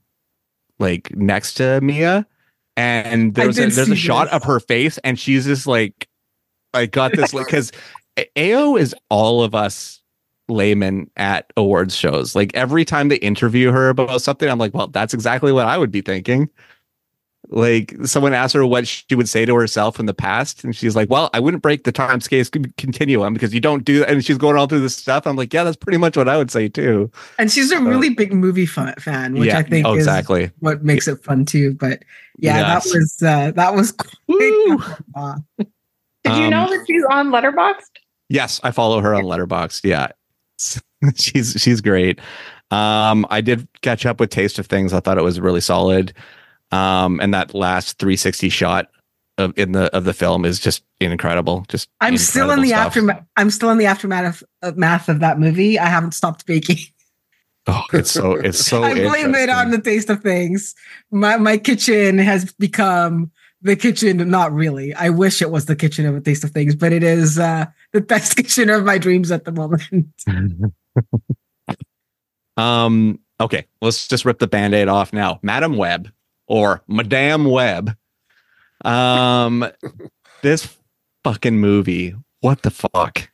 like next to Mia, and there's a, there's a shot this. of her face, and she's just like, I got this like because Ayo is all of us laymen at awards shows. Like every time they interview her about something, I'm like, well, that's exactly what I would be thinking. Like someone asked her what she would say to herself in the past, and she's like, "Well, I wouldn't break the time space continuum because you don't do." that And she's going all through this stuff. I'm like, "Yeah, that's pretty much what I would say too." And she's a So- really big movie fan, fan which yeah, I think oh, is exactly. what makes it fun too. But yeah, Yes. that was uh, that was Woo! uh, Did you Um, know that she's on Letterboxd? Yes, I follow her on Letterboxd. Yeah, she's she's great. Um, I did catch up with Taste of Things. I thought it was really solid. Um, and that last 360 shot of in the of the film is just incredible. Just I'm still in the stuff. aftermath. I'm still in the aftermath of, of math of that movie. I haven't stopped baking. Oh, it's so it's so. I blame it on the taste of things. My my kitchen has become the kitchen. Not really. I wish it was the kitchen of a taste of things, but it is uh, the best kitchen of my dreams at the moment. um. Okay, let's just rip the band-aid off now. Madam Web or Madame Web. Um, this fucking movie. What the fuck?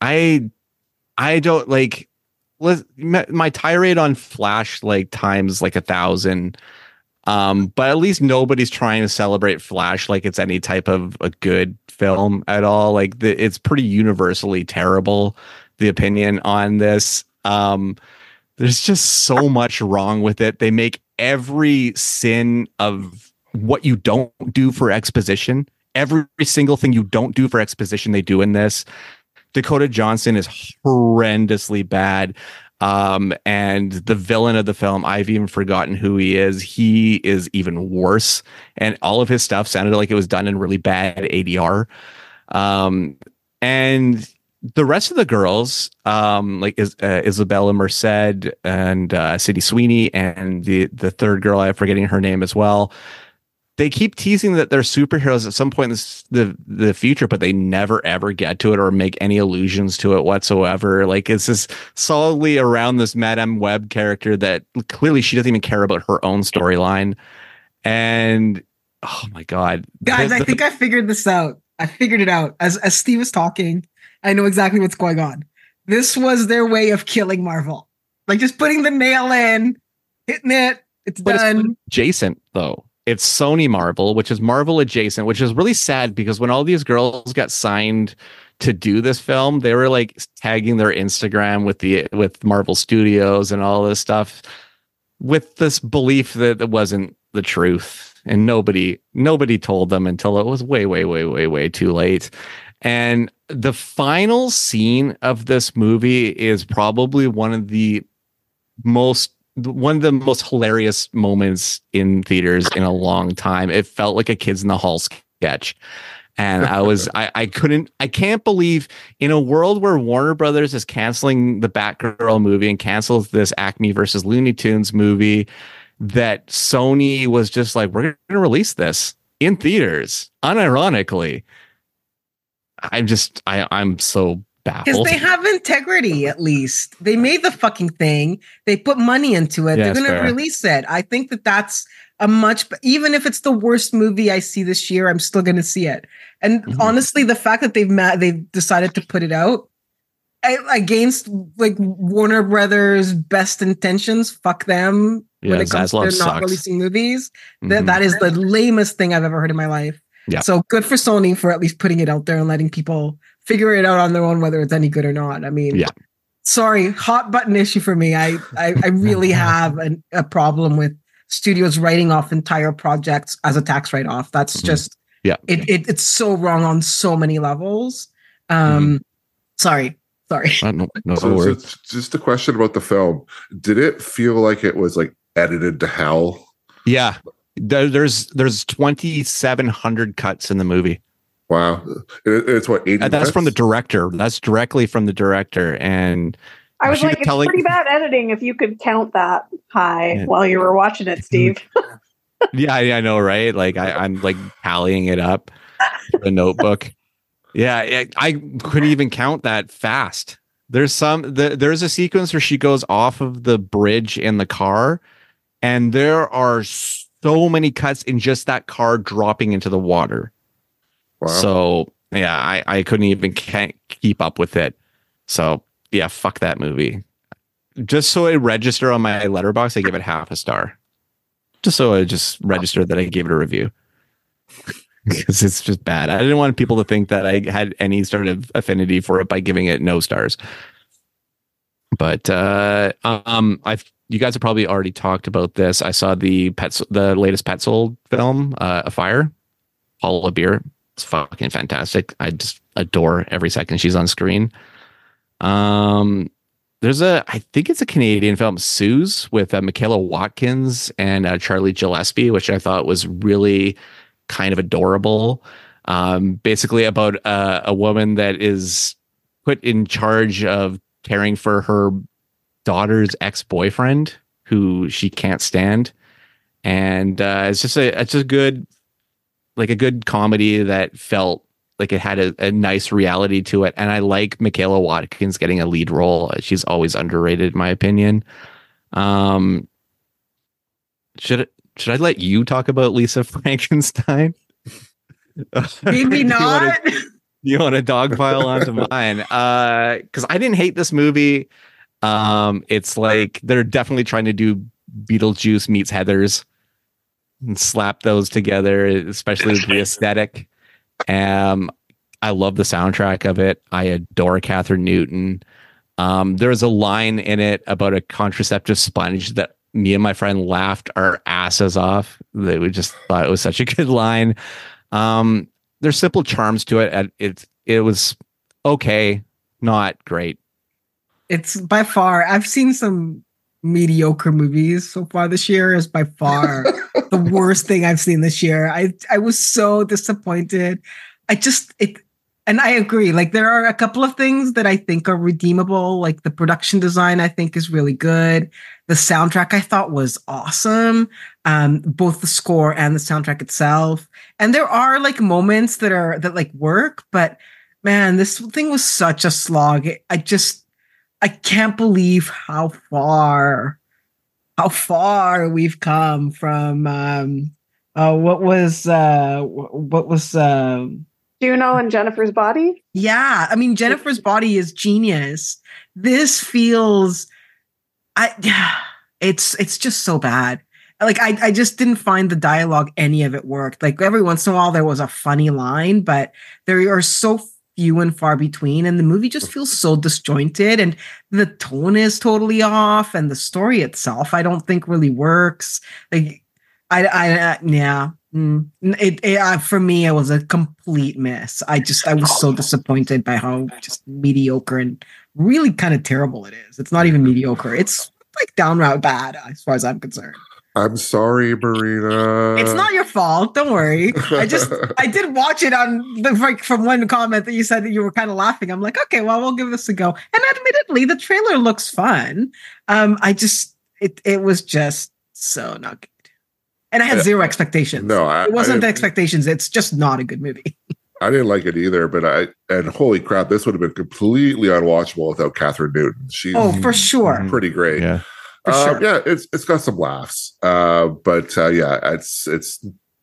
I I don't like. My tirade on Flash like times like a thousand. Um, but at least nobody's trying to celebrate Flash like it's any type of a good film at all. Like the, it's pretty universally terrible. The opinion on this. Um, there's just so much wrong with it. They make every sin of what you don't do for exposition, every single thing you don't do for exposition, they do in this. Dakota Johnson is horrendously bad. Um, and the villain of the film, I've even forgotten who he is. He is even worse. And all of his stuff sounded like it was done in really bad ADR. Um, and the rest of the girls, um, like is, uh, Isabela Merced and uh, Sydney Sweeney, and the the third girl, I'm forgetting her name as well. They keep teasing that they're superheroes at some point in this, the the future, but they never ever get to it or make any allusions to it whatsoever. Like it's just solidly around this Madame Web character that clearly she doesn't even care about her own storyline. And oh my god, Guys, The- I think I figured this out. I figured it out. As as Steve was talking, I know exactly what's going on. This was their way of killing Marvel. Like just putting the nail in, hitting it, it's But it's done. adjacent though. It's Sony Marvel, which is Marvel adjacent, which is really sad because when all these girls got signed to do this film, they were like tagging their Instagram with the with Marvel Studios and all this stuff with this belief that it wasn't the truth. And nobody nobody told them until it was way, way, way, way, way too late. And the final scene of this movie is probably one of the most one of the most hilarious moments in theaters in a long time. It felt like a kids in the hall sketch. And I was I, I couldn't I can't believe in a world where Warner Brothers is canceling the Batgirl movie and cancels this Acme versus Looney Tunes movie that Sony was just like, we're gonna release this in theaters, unironically. I'm just I I'm so baffled Because they have integrity, at least. They made the fucking thing. They put money into it. Yeah, They're going to release it. I think that that's a much, even if it's the worst movie I see this year, I'm still going to see it. And Mhm. honestly, the fact that they've ma- they've decided to put it out against like Warner Brothers' best intentions, fuck them. Yeah, when it comes Zaslav to not sucks. releasing movies, that Mhm. that is the lamest thing I've ever heard in my life. Yeah. So good for Sony for at least putting it out there and letting people figure it out on their own whether it's any good or not. I mean, Yeah. Sorry, hot button issue for me. I I, I really have an, a problem with studios writing off entire projects as a tax write off. That's Mhm. just Yeah. It, it it's so wrong on so many levels. Um, sorry, sorry. Uh, no, no So, so worries. it's just a question about the film. Did it feel like it was like edited to hell? Yeah. There, there's there's 2700 cuts in the movie. Wow. It- it's what, 80 Uh, that's from the director. That's directly from the director and I was like, was it's telling- pretty bad editing if you could count that high Yeah. while you were watching it, Steve. yeah, I, I know, right? Like I, I'm like tallying it up, the notebook. Yeah, I, I couldn't even count that fast. There's some the, there's a sequence where she goes off of the bridge in the car, and there are so many cuts in just that car dropping into the water. Wow. So yeah, I, I couldn't even ca- keep up with it. So yeah, fuck that movie. Just so I register on my Letterboxd, I give it half a star. Just so I just register that I gave it a review. Because it's just bad. I didn't want people to think that I had any sort of affinity for it by giving it no stars. But uh um I've you guys have probably already talked about this. I saw the pets the latest Petzold film, uh, Afire. Paula Beer. It's fucking fantastic. I just adore every second she's on screen. Um, there's a, I think it's a Canadian film, Suze, with uh, Michaela Watkins and uh, Charlie Gillespie, which I thought was really kind of adorable. Um, basically about uh, a woman that is put in charge of caring for her daughter's ex-boyfriend, who she can't stand, and uh, it's just a, it's a good like a good comedy that felt like it had a, a nice reality to it. And I like Michaela Watkins getting a lead role. She's always underrated, in my opinion. Um, should should I let you talk about Lisa Frankenstein? Maybe not. you want a dog pile onto mine uh because i didn't hate this movie um it's like they're definitely trying to do beetlejuice meets heathers and slap those together, especially with the aesthetic. Um, I love the soundtrack of it. I adore Kathryn Newton. Um, there's a line in it about a contraceptive sponge that me and my friend laughed our asses off. That we just thought it was such a good line. Um, there's simple charms to it. It it was okay, not great. It's by far. I've seen some mediocre movies so far this year. Is by far the worst thing I've seen this year. I I was so disappointed. I just it and I agree. Like there are a couple of things that I think are redeemable. Like the production design, I think is really good. The soundtrack I thought was awesome. Um, both the score and the soundtrack itself. And there are like moments that are that like work, but man, this thing was such a slog. I just I can't believe how far how far we've come from um uh what was uh what was uh Juno and Jennifer's body? Yeah, I mean Jennifer's body is genius. This feels I yeah, it's it's just so bad. Like I I just didn't find the dialogue any of it worked. Like every once in a while there was a funny line, but there are so few and far between and the movie just feels so disjointed and the tone is totally off and the story itself I don't think really works. Like I I uh, yeah, Mm, it, it uh, for me it was a complete miss. I just I was so disappointed by how just mediocre and really kind of terrible it is. It's not even mediocre. It's like downright bad as far as I'm concerned. I'm sorry, Marina. It's not your fault. Don't worry. I just I did watch it on the like from one comment that you said that you were kind of laughing. I'm like, okay, well, we'll give this a go. And admittedly, the trailer looks fun. Um, I just it it was just so not good and I had zero expectations. No, I, it wasn't the expectations. It's just not a good movie. I didn't like it either, but I and holy crap, this would have been completely unwatchable without Kathryn Newton. She's oh, for sure, pretty great. Yeah, uh, sure. yeah, it's it's got some laughs, uh, but uh, yeah, it's it's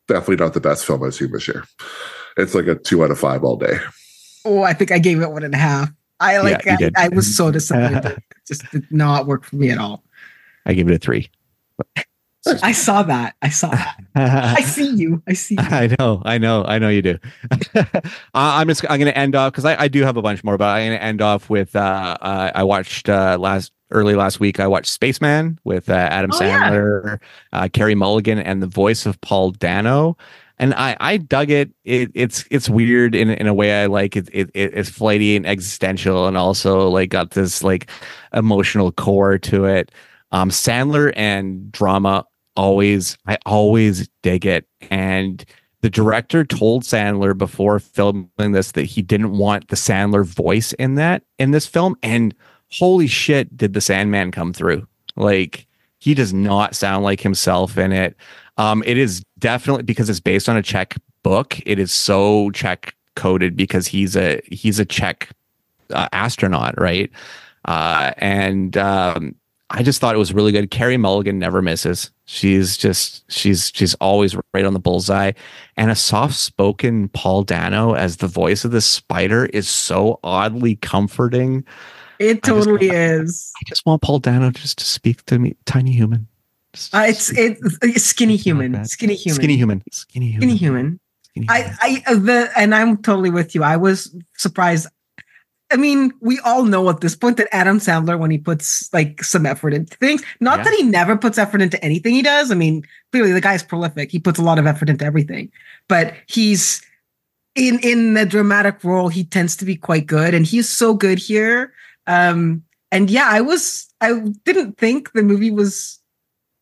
definitely not the best film I've seen this year. It's like a two out of five all day. Oh, I think I gave it one and a half. I like. Yeah, I, I, was so disappointed. it just did not work for me at all. I gave it a three. I saw that. I saw that. I see you. I see you. I know. I know. I know you do. I'm just. I'm going to end off because I, I do have a bunch more, but I'm going to end off with. Uh, uh, I watched uh, last early last week. I watched Spaceman with uh, Adam oh, Sandler, yeah. uh, Carey Mulligan, and the voice of Paul Dano. And I, I dug it. it. It's it's weird in in a way I like it, it. It's flighty and existential, and also like got this like emotional core to it. Um, Sandler and drama always I always dig it. And the director told Sandler before filming this that he didn't want the Sandler voice in that in this film. And holy shit, did the Sandman come through? Like he does not sound like himself in it. Um, it is definitely because it's based on a Czech book. It is so Czech coded because he's a he's a Czech uh, astronaut, right? Uh, and um, I just thought it was really good. Carey Mulligan never misses. She's just she's she's always right on the bullseye. And a soft-spoken Paul Dano as the voice of the spider is so oddly comforting. It totally is. I just want Paul Dano just to speak to me, tiny human. Uh, it's it's skinny human, skinny human, skinny human, skinny human, skinny human. Skinny human. I I the and I'm totally with you. I was surprised I mean, we all know at this point that Adam Sandler, when he puts like some effort into things, not yeah. that he never puts effort into anything he does. I mean, clearly the guy's prolific. He puts a lot of effort into everything, but he's in in the dramatic role. He tends to be quite good, and he's so good here. Um, and yeah, I was I didn't think the movie was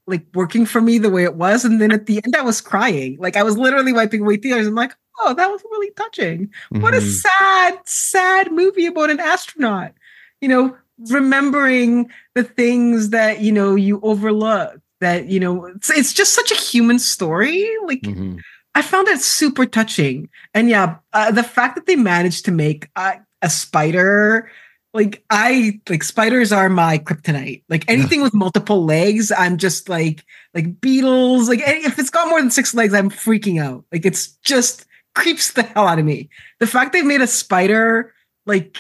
like working for me the way it was, and then at the end I was crying. Like I was literally wiping away tears. I'm like, oh, that was really touching. Mm-hmm. What a mm-hmm. sad, sad movie about an astronaut. You know, remembering the things that, you know, you overlook, that, you know, it's, it's just such a human story. Like, mm-hmm. I found it super touching. And yeah, uh, the fact that they managed to make uh, a spider like I like spiders are my kryptonite. Like anything with multiple legs, I'm just like like beetles. Like if it's got more than six legs, I'm freaking out. Like it's just creeps the hell out of me. The fact they've made a spider like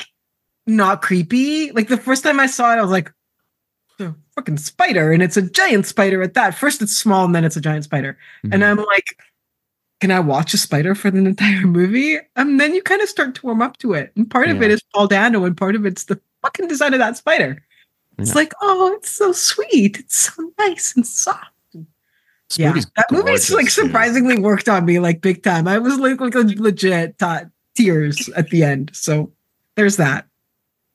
not creepy. Like the first time I saw it, I was like, the fucking spider, and it's a giant spider at that. First, it's small, and then it's a giant spider. Mm-hmm. And I'm like, can I watch a spider for the entire movie? And then you kind of start to warm up to it. And part of it is Paul Dano, and part of it's the fucking design of that spider. It's Yeah. like, oh, it's so sweet. It's so nice and soft. This yeah, movie's that movie's like dude. surprisingly worked on me like big time. I was like, like legit tears at the end. So there's that.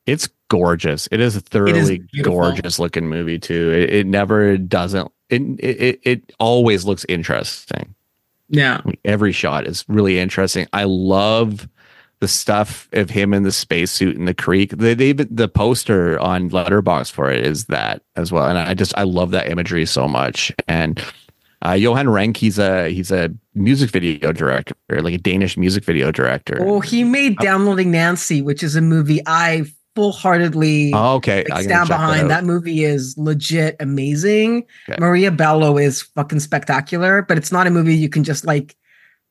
It's gorgeous. It is a thoroughly beautiful. gorgeous looking movie too. It, it never doesn't. It, it it- always looks interesting. Yeah. Every shot is really interesting. I love the stuff of him in the spacesuit in the creek. They, they the poster on Letterboxd for it is that as well. And I just I love that imagery so much. And uh, Johan Renck, he's a he's a music video director, like a Danish music video director. Oh, he made Downloading Nancy, which is a movie I full heartedly Oh, okay. like, stand behind. out. That, movie is legit amazing. Okay. Maria Bello is fucking spectacular, but it's not a movie you can just like,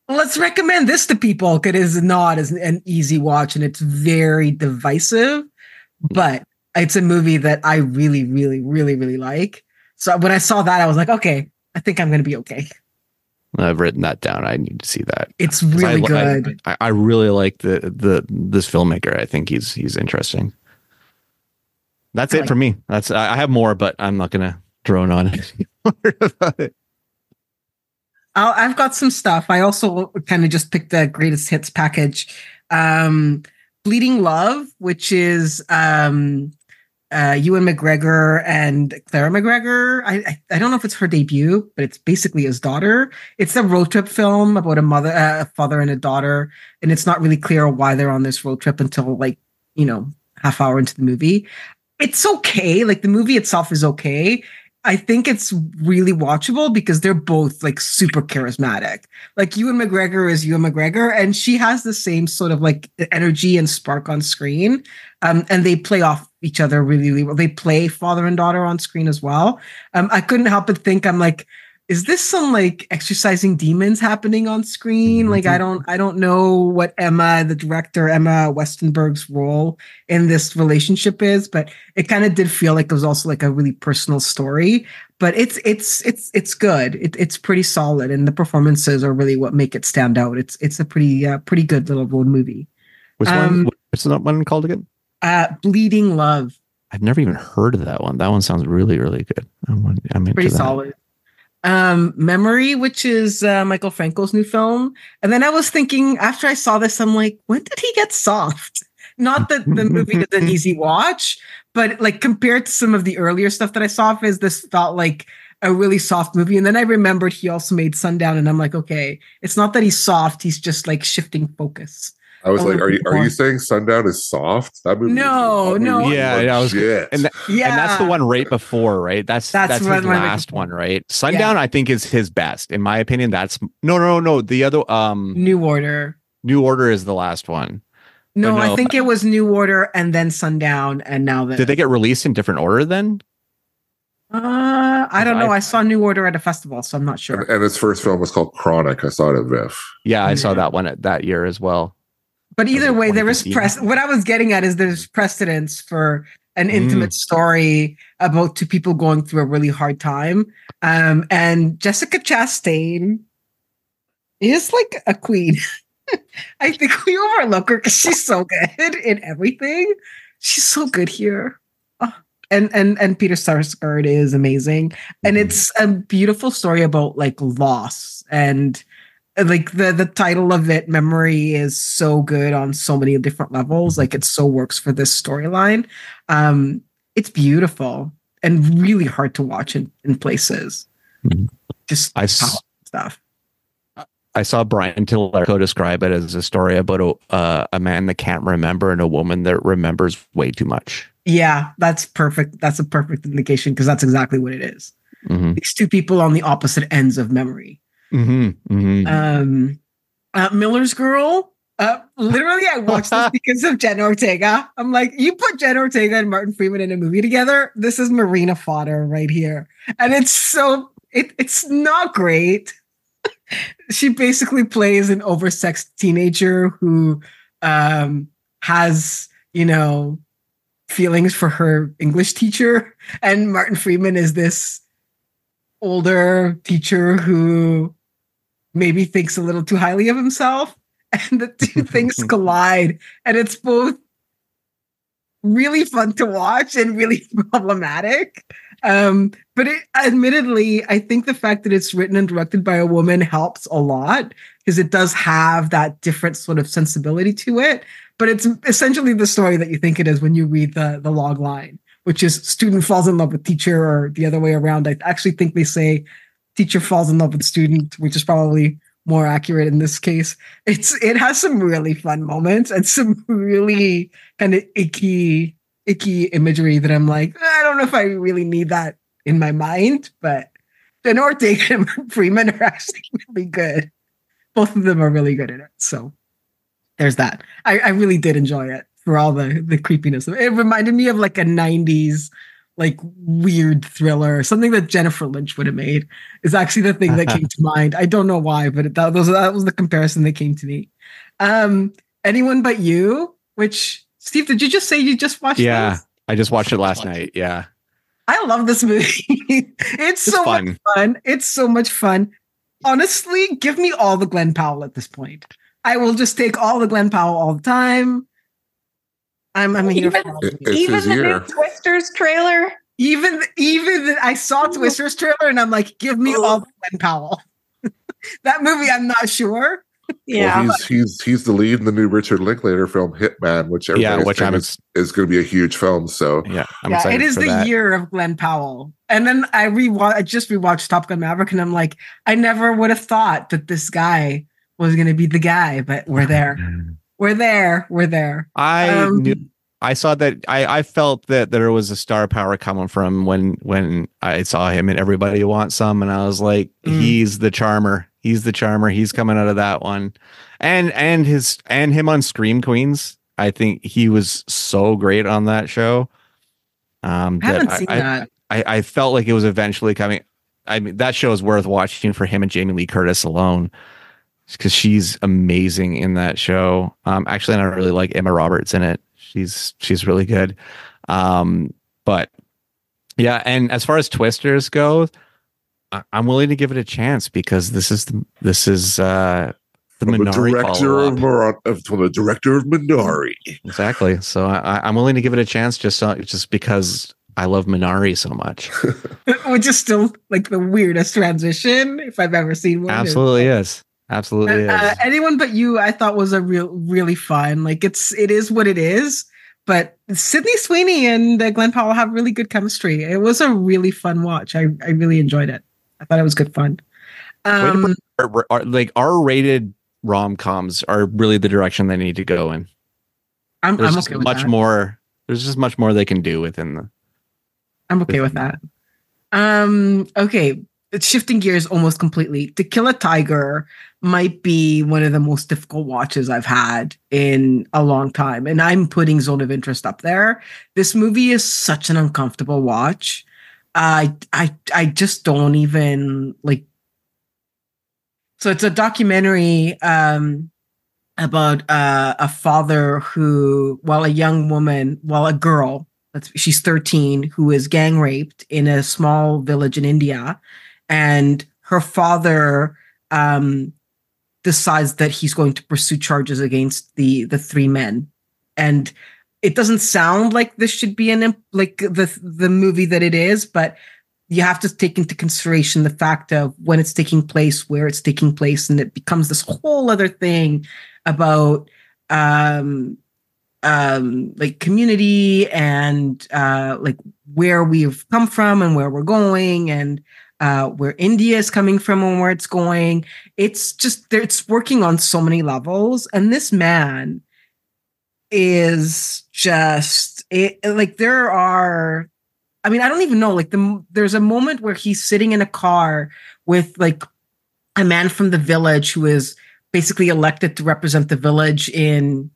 let's recommend this to people. 'cause It is not as an easy watch and it's very divisive, but it's a movie that I really, really, really, really like. So when I saw that, I was like, okay, I think I'm going to be okay. I've written that down. I need to see that. It's really I- good. I, I really like the the this filmmaker. I think he's he's interesting. That's I it like- for me. That's I I have more, but I'm not gonna drone on about it. I'll, I've got some stuff. I also kind of just picked the greatest hits package. Um, Bleeding Love, which is um, uh, Ewan McGregor and Clara McGregor. I, I I don't know if it's her debut, but it's basically his daughter. It's a road trip film about a mother, uh, a father, and a daughter, and it's not really clear why they're on this road trip until like you know half hour into the movie. It's okay. Like the movie itself is okay. I think it's really watchable because they're both like super charismatic. Like Ewan McGregor is Ewan McGregor, and she has the same sort of like energy and spark on screen. Um, and they play off each other really, really well. They play father and daughter on screen as well. Um, I couldn't help but think, I'm like, is this some like exercising demons happening on screen? Like I don't, I don't know what Emma, the director Emma Westenberg's role in this relationship is, but it kind of did feel like it was also like a really personal story but it's it's it's it's good it, it's pretty solid and the performances are really what make it stand out it's it's a pretty uh, pretty good little road movie Which Um, one? What's that one called again? Uh bleeding love I've never even heard of that one. That one sounds really really good. I'm, I'm into pretty that. solid um memory which is uh, michael Franco's new film and then i was thinking after i saw this i'm like when did he get soft not that the movie is an easy watch but like compared to some of the earlier stuff that i saw of his this felt like a really soft movie and then i remembered he also made sundown and i'm like okay it's not that he's soft he's just like shifting focus I was A like, are you are you saying Sundown is soft? That movie. No, no. movie Yeah, yeah, I was- legit. and that- yeah And that's the one right before, right? That's That's that's, his last one, right? Sundown, I think, is his best. In my opinion, that's no, no, no. The other, um, new order New Order is the last one. no, no. i think it was new order and then sundown and now the Did they get released in different order then? Uh, I don't know. I saw New Order at a festival, so I'm not sure. and his first film was called Chronic. I saw it at VIFF. Yeah, I saw that one at, that year as well. But either way, there is press. What I was getting at is there's precedence for an Mm. intimate story about two people going through a really hard time. Um, and Jessica Chastain is like a queen. I think we overlook her because she's so good in everything. She's so good here. Oh, And and and Peter Sarsgaard is amazing. and Mm-hmm. it's a beautiful story about like loss and like the the title of it memory is so good on so many different levels. Like it so works for this storyline. Um it's beautiful and really hard to watch in, in places. Mhm. just I s- stuff. I saw Brian Tiller describe it as a story about a uh, a man that can't remember and a woman that remembers way too much. yeah that's perfect. That's a perfect indication because that's exactly what it is. Mm-hmm. these two people on the opposite ends of memory Mm-hmm. Mm-hmm. um uh, miller's girl uh literally i watched this because of jen ortega i'm like you put jen ortega and martin freeman in a movie together this is marina fodder right here and it's so it, it's not great she basically plays an oversexed teenager who um has you know feelings for her English teacher, and Martin Freeman is this older teacher who maybe thinks a little too highly of himself, and the two things collide, and it's both really fun to watch and really problematic. Um, but it, admittedly, I think the fact that it's written and directed by a woman helps a lot because it does have that different sort of sensibility to it. But it's essentially the story that you think it is when you read the the log line, which is student falls in love with teacher, or the other way around. I actually think they say teacher falls in love with student, which is probably more accurate in this case. It's it has some really fun moments and some really kind of icky icky imagery that I'm like, I don't know if I really need that in my mind, but Jenna Ortega and Freeman are actually really good. Both of them are really good at it. So there's that. I, I really did enjoy it for all the the creepiness. It reminded me of like a 90s like weird thriller, something that Jennifer Lynch would have made is actually the thing that came to mind. I don't know why, but it, that, was, that was the comparison that came to me. Um, anyone but you, which Steve, did you just say you just watched? It? Yeah, this? I just watched it last night. Yeah, I love this movie. it's, it's so fun. much fun. It's so much fun. Honestly, give me all the Glenn Powell at this point. I will just take all the Glenn Powell all the time. I'm, I'm even, even the new Twisters trailer. Even even the, I saw Twisters trailer and I'm like, give me all the Glenn Powell. that movie, I'm not sure. Yeah, well, he's he's he's the lead in the new Richard Linklater film Hitman, which yeah, which I'm is, is going to be a huge film. So yeah, I'm yeah, it is the that. year of Glenn Powell. And then I rewatch, I just rewatched Top Gun Maverick, and I'm like, I never would have thought that this guy was going to be the guy, but we're there. Mm. We're there. We're there. I um, knew. I saw that. I, I felt that there was a star power coming from when when I saw him and everybody wants some, and I was like, mm. he's the charmer. He's the charmer. He's coming out of that one, and and his and him on Scream Queens. I think he was so great on that show. Um, I haven't seen I, that. I, I felt like it was eventually coming. I mean, that show is worth watching for him and Jamie Lee Curtis alone because she's amazing in that show. Um, actually, I really like Emma Roberts in it. She's she's really good. Um, but yeah, and as far as Twisters go, I, am willing to give it a chance because this is the, this is uh, the from Minari director of, Mar- of from the director of Minari. Exactly. So I, am willing to give it a chance just so, just because I love Minari so much. Which is still like the weirdest transition if I've ever seen one. Absolutely is. Absolutely uh, uh, anyone but you, I thought was a real, really fun. Like it's, it is what it is. But Sydney Sweeney and uh, Glenn Powell have really good chemistry. It was a really fun watch. I, I really enjoyed it. I thought it was good fun. Um, like R-rated rom coms are really the direction they need to go in. I'm, there's I'm okay much that. more. There's just much more they can do within the. I'm okay with that. Um. Okay. It's shifting gears almost completely. To Kill a Tiger might be one of the most difficult watches I've had in a long time. And I'm putting Zone of Interest up there. This movie is such an uncomfortable watch. I I I just don't even like so it's a documentary um about uh, a father who while a young woman, while a girl, she's 13, who is gang raped in a small village in India and her father um decides that he's going to pursue charges against the the three men. And it doesn't sound like this should be an like the the movie that it is but you have to take into consideration the fact of when it's taking place where it's taking place and it becomes this whole other thing about um um like community and uh like where we've come from and where we're going and uh, where India is coming from and where it's going. It's just it's working on so many levels, and this man is just it, like there are. I mean, I don't even know. Like the there's a moment where he's sitting in a car with like a man from the village who is basically elected to represent the village in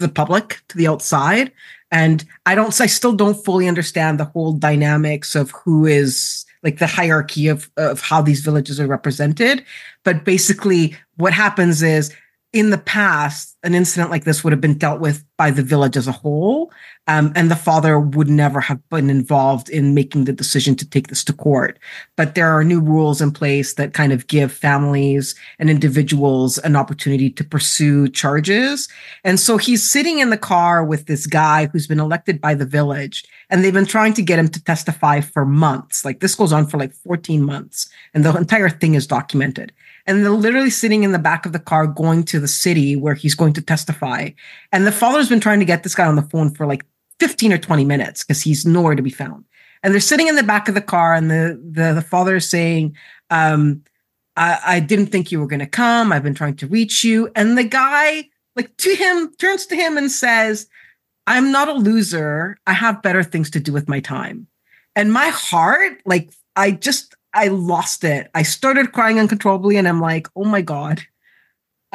the public to the outside and i don't i still don't fully understand the whole dynamics of who is like the hierarchy of of how these villages are represented but basically what happens is in the past an incident like this would have been dealt with by the village as a whole. Um, and the father would never have been involved in making the decision to take this to court. But there are new rules in place that kind of give families and individuals an opportunity to pursue charges. And so he's sitting in the car with this guy who's been elected by the village, and they've been trying to get him to testify for months. Like this goes on for like 14 months, and the entire thing is documented and they're literally sitting in the back of the car going to the city where he's going to testify. And the father's been trying to get this guy on the phone for like 15 or 20 minutes because he's nowhere to be found. And they're sitting in the back of the car, and the the, the father is saying, um, I, I didn't think you were gonna come. I've been trying to reach you. And the guy, like to him, turns to him and says, I'm not a loser. I have better things to do with my time. And my heart, like I just I lost it. I started crying uncontrollably, and I'm like, oh my God.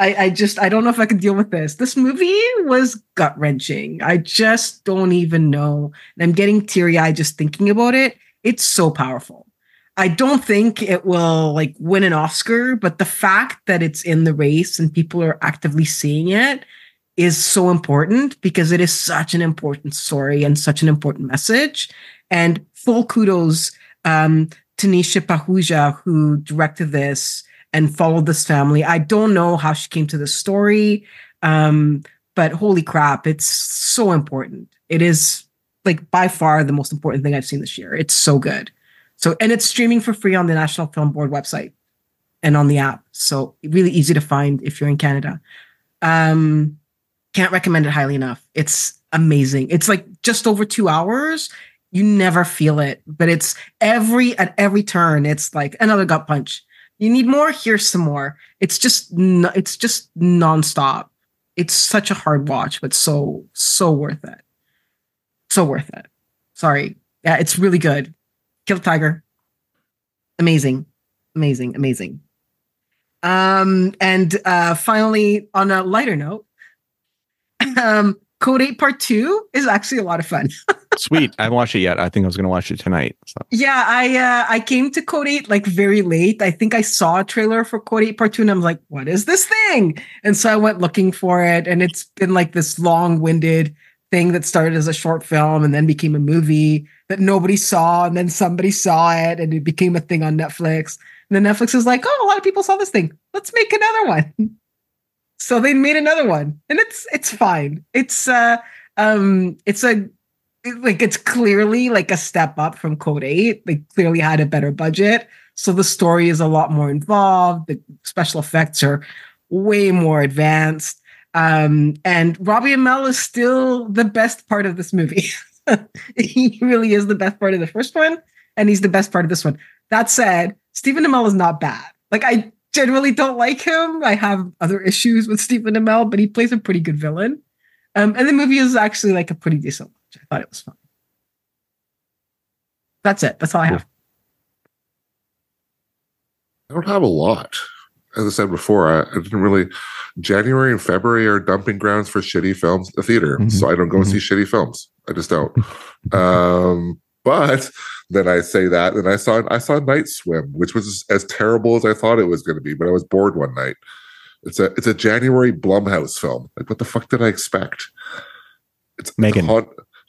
I, I just I don't know if I can deal with this. This movie was gut wrenching. I just don't even know. And I'm getting teary eyed just thinking about it. It's so powerful. I don't think it will like win an Oscar, but the fact that it's in the race and people are actively seeing it is so important because it is such an important story and such an important message. And full kudos um, to Nisha Pahuja, who directed this and followed this family. I don't know how she came to the story, um, but holy crap, it's so important. It is like by far the most important thing I've seen this year. It's so good. So, and it's streaming for free on the National Film Board website and on the app. So, really easy to find if you're in Canada. Um, can't recommend it highly enough. It's amazing. It's like just over two hours you never feel it, but it's every at every turn. It's like another gut punch. You need more. Here's some more. It's just it's just nonstop. It's such a hard watch, but so so worth it. So worth it. Sorry, yeah, it's really good. Kill Tiger, amazing, amazing, amazing. Um, and uh, finally, on a lighter note, um, Code 8 Part 2 is actually a lot of fun. Sweet. I haven't watched it yet. I think I was going to watch it tonight. So. Yeah, I uh, I came to Code 8 like very late. I think I saw a trailer for Code 8 Part 2 and I'm like, what is this thing? And so I went looking for it and it's been like this long-winded thing that started as a short film and then became a movie that nobody saw and then somebody saw it and it became a thing on Netflix. And then Netflix is like, "Oh, a lot of people saw this thing. Let's make another one." So they made another one and it's it's fine. It's uh um it's a like it's clearly like a step up from Code 8. They clearly had a better budget. So the story is a lot more involved. The special effects are way more advanced. Um, and Robbie Amell is still the best part of this movie. he really is the best part of the first one, and he's the best part of this one. That said, Stephen Amell is not bad. Like I generally don't like him. I have other issues with Stephen Amell, but he plays a pretty good villain. Um, and the movie is actually like a pretty decent I thought it was fun. That's it. That's all I have. I don't have a lot. As I said before, I, I didn't really. January and February are dumping grounds for shitty films, the theater. Mm-hmm. So I don't go mm-hmm. see shitty films. I just don't. um, but then I say that, and I saw I saw Night Swim, which was as terrible as I thought it was going to be. But I was bored one night. It's a it's a January Blumhouse film. Like what the fuck did I expect? It's Megan.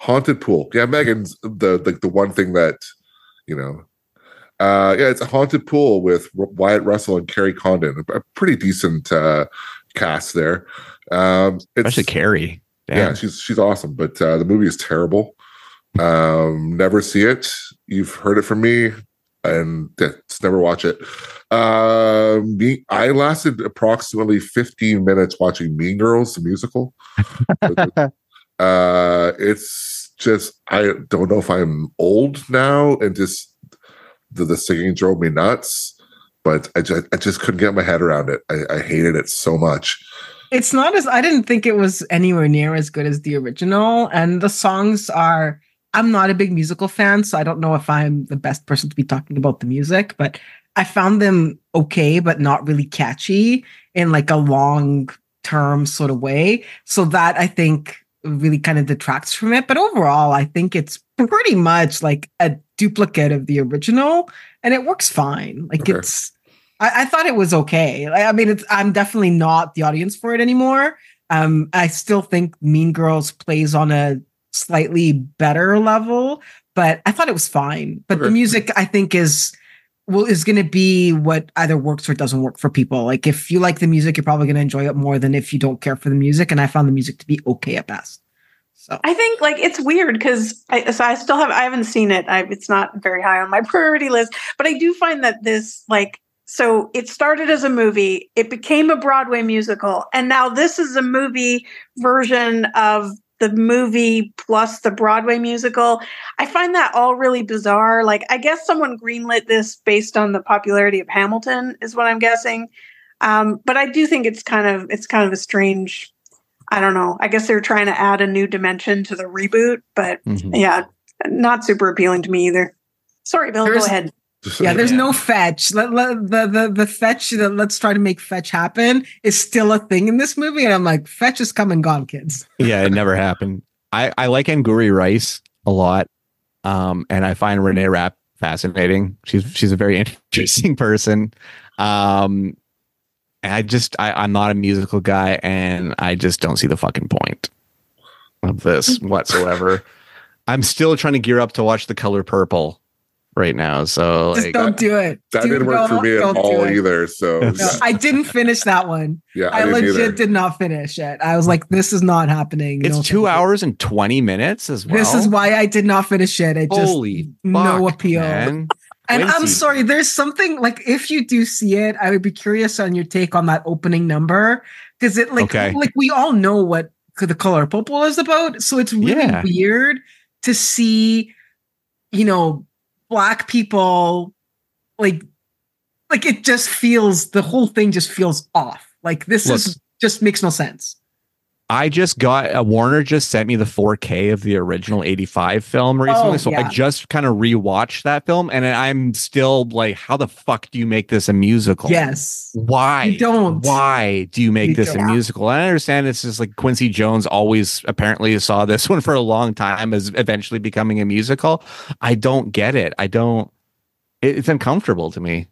Haunted pool. Yeah, Megan's the the, the one thing that you know. Uh, yeah, it's a haunted pool with Wyatt Russell and Kerry Condon. A pretty decent uh, cast there. Um, it's, Especially Kerry. Damn. Yeah, she's she's awesome, but uh, the movie is terrible. Um, never see it. You've heard it from me, and just never watch it. Uh, me, I lasted approximately 15 minutes watching Mean Girls, the musical. uh, it's just I don't know if I'm old now and just the, the singing drove me nuts, but I just, I just couldn't get my head around it. I, I hated it so much. It's not as I didn't think it was anywhere near as good as the original, and the songs are. I'm not a big musical fan, so I don't know if I'm the best person to be talking about the music, but I found them okay, but not really catchy in like a long term sort of way. So that I think really kind of detracts from it. But overall, I think it's pretty much like a duplicate of the original and it works fine. Like okay. it's, I, I, thought it was okay. I, I mean, it's, I'm definitely not the audience for it anymore, Um, I still think Mean Girls plays on a slightly better level, but I thought it was fine. But the music, I think, is well is going to be what either works or doesn't work for people. Like if you like the music, you're probably going to enjoy it more than if you don't care for the music. And I found the music to be okay at best. So I think like it's weird because I, so I still have I haven't seen it. I, it's not very high on my priority list, but I do find that this like so it started as a movie, it became a Broadway musical, and now this is a movie version of the movie plus the Broadway musical. I find that all really bizarre. Like I guess someone greenlit this based on the popularity of Hamilton, is what I'm guessing. Um, but I do think it's kind of it's kind of a strange. I don't know. I guess they're trying to add a new dimension to the reboot, but Mhm. yeah, not super appealing to me either. Sorry, Bill. There's- go ahead. Yeah, there's Yeah. no fetch. Let, let- the, the the fetch that let's try to make fetch happen is still a thing in this movie. And I'm like, fetch is come and gone, kids. yeah, it never happened. I, I like Angourie Rice a lot. Um, and I find Renee Rapp fascinating. She's she's a very interesting person. Um, I just I, I'm not a musical guy and I just don't see the fucking point of this whatsoever. I'm still trying to gear up to watch the color purple right now. So Just like don't do it. that Dude, didn't work for me at all either. So No, No, yeah, I didn't finish that one. yeah, I, I, legit either. did not finish it. I was like, this is not happening. it's No, two thank you. hours and 20 minutes as well. This is why I did not finish it. It just Holy no fuck, appeal. man. And I'm Quincy. sorry, there's something like if you do see it, I would be curious on your take on that opening number because it like Okay. like we all know what the color purple is about, so it's really Yeah. weird to see, you know, black people like like it just feels the whole thing just feels off. Like this Look. is just makes no sense. I just got uh, Warner just sent me the 4K of the original 85 film recently. Oh, so I just kind of rewatched that film and I'm still like, how the fuck do you make this a musical? Yes. Why? You don't. Why do you make You this a don't. musical? And I understand it's just like Quincy Jones always apparently saw this one for a long time as eventually becoming a musical. I don't get it. I don't. it- It's uncomfortable to me.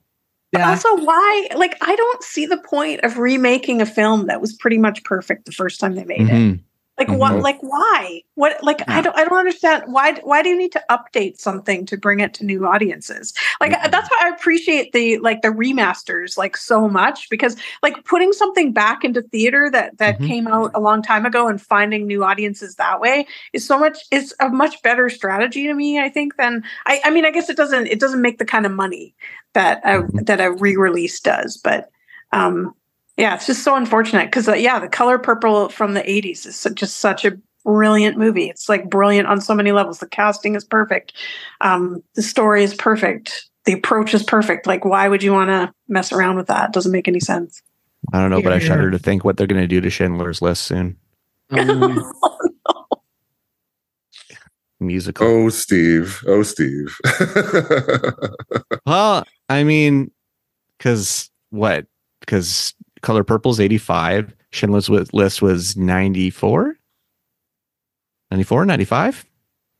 But Yeah. also, why? Like, I don't see the point of remaking a film that was pretty much perfect the first time they made it. Mm-hmm. Like, Mhm. what? Like, why? What? Like, I don't. I don't understand why. Why do you need to update something to bring it to new audiences? Like, Mhm. that's why I appreciate the like the remasters like so much because like putting something back into theater that that Mhm. came out a long time ago and finding new audiences that way is so much is a much better strategy to me. I think than I. I mean, I guess it doesn't. It doesn't make the kind of money that a Mhm. that a re-release does, but. um yeah, it's just so unfortunate because uh, yeah, the color purple from the '80s is just such a brilliant movie. It's like brilliant on so many levels. The casting is perfect, um, the story is perfect, the approach is perfect. Like, why would you want to mess around with that? It doesn't make any sense. I don't know, but I shudder to think what they're going to do to Schindler's List soon. Um, Musical. Oh, Steve. Oh, Steve. Well, I mean, because what? Because Color Purple's 85, Schindler's List was 94? 94, 95?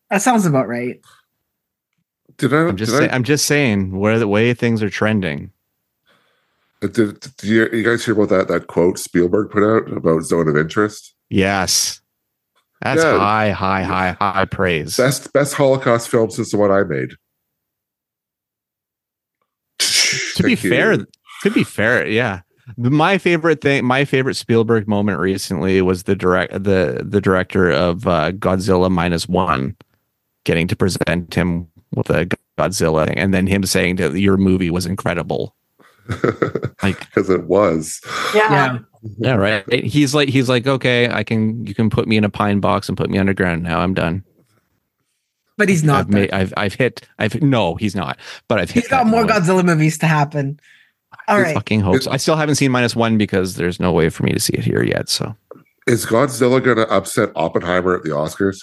that sounds about right. did I? I'm just did, saying, I, I'm just saying where the way things are trending. Uh, did, did you, you guys hear about that that quote Spielberg put out about zone of interest? Yes. That's Yeah. high, high, high, high praise. Best best Holocaust film since the one I made. to be fair, to be fair, yeah. My favorite thing, my favorite Spielberg moment recently was the direct the the director of uh, Godzilla minus one getting to present him with a Godzilla thing, and then him saying that your movie was incredible. Like, because it was. Yeah. Yeah. yeah, right. He's like, he's like, okay, I can, you can put me in a pine box and put me underground. Now I'm done. But he's not. I've made, I've, I've hit, I've no, he's not. But I've hit. he's got more moment. Godzilla movies to happen. All I fucking hope so. I still haven't seen minus one because there's no way for me to see it here yet. So Is Godzilla going to upset Oppenheimer at the Oscars?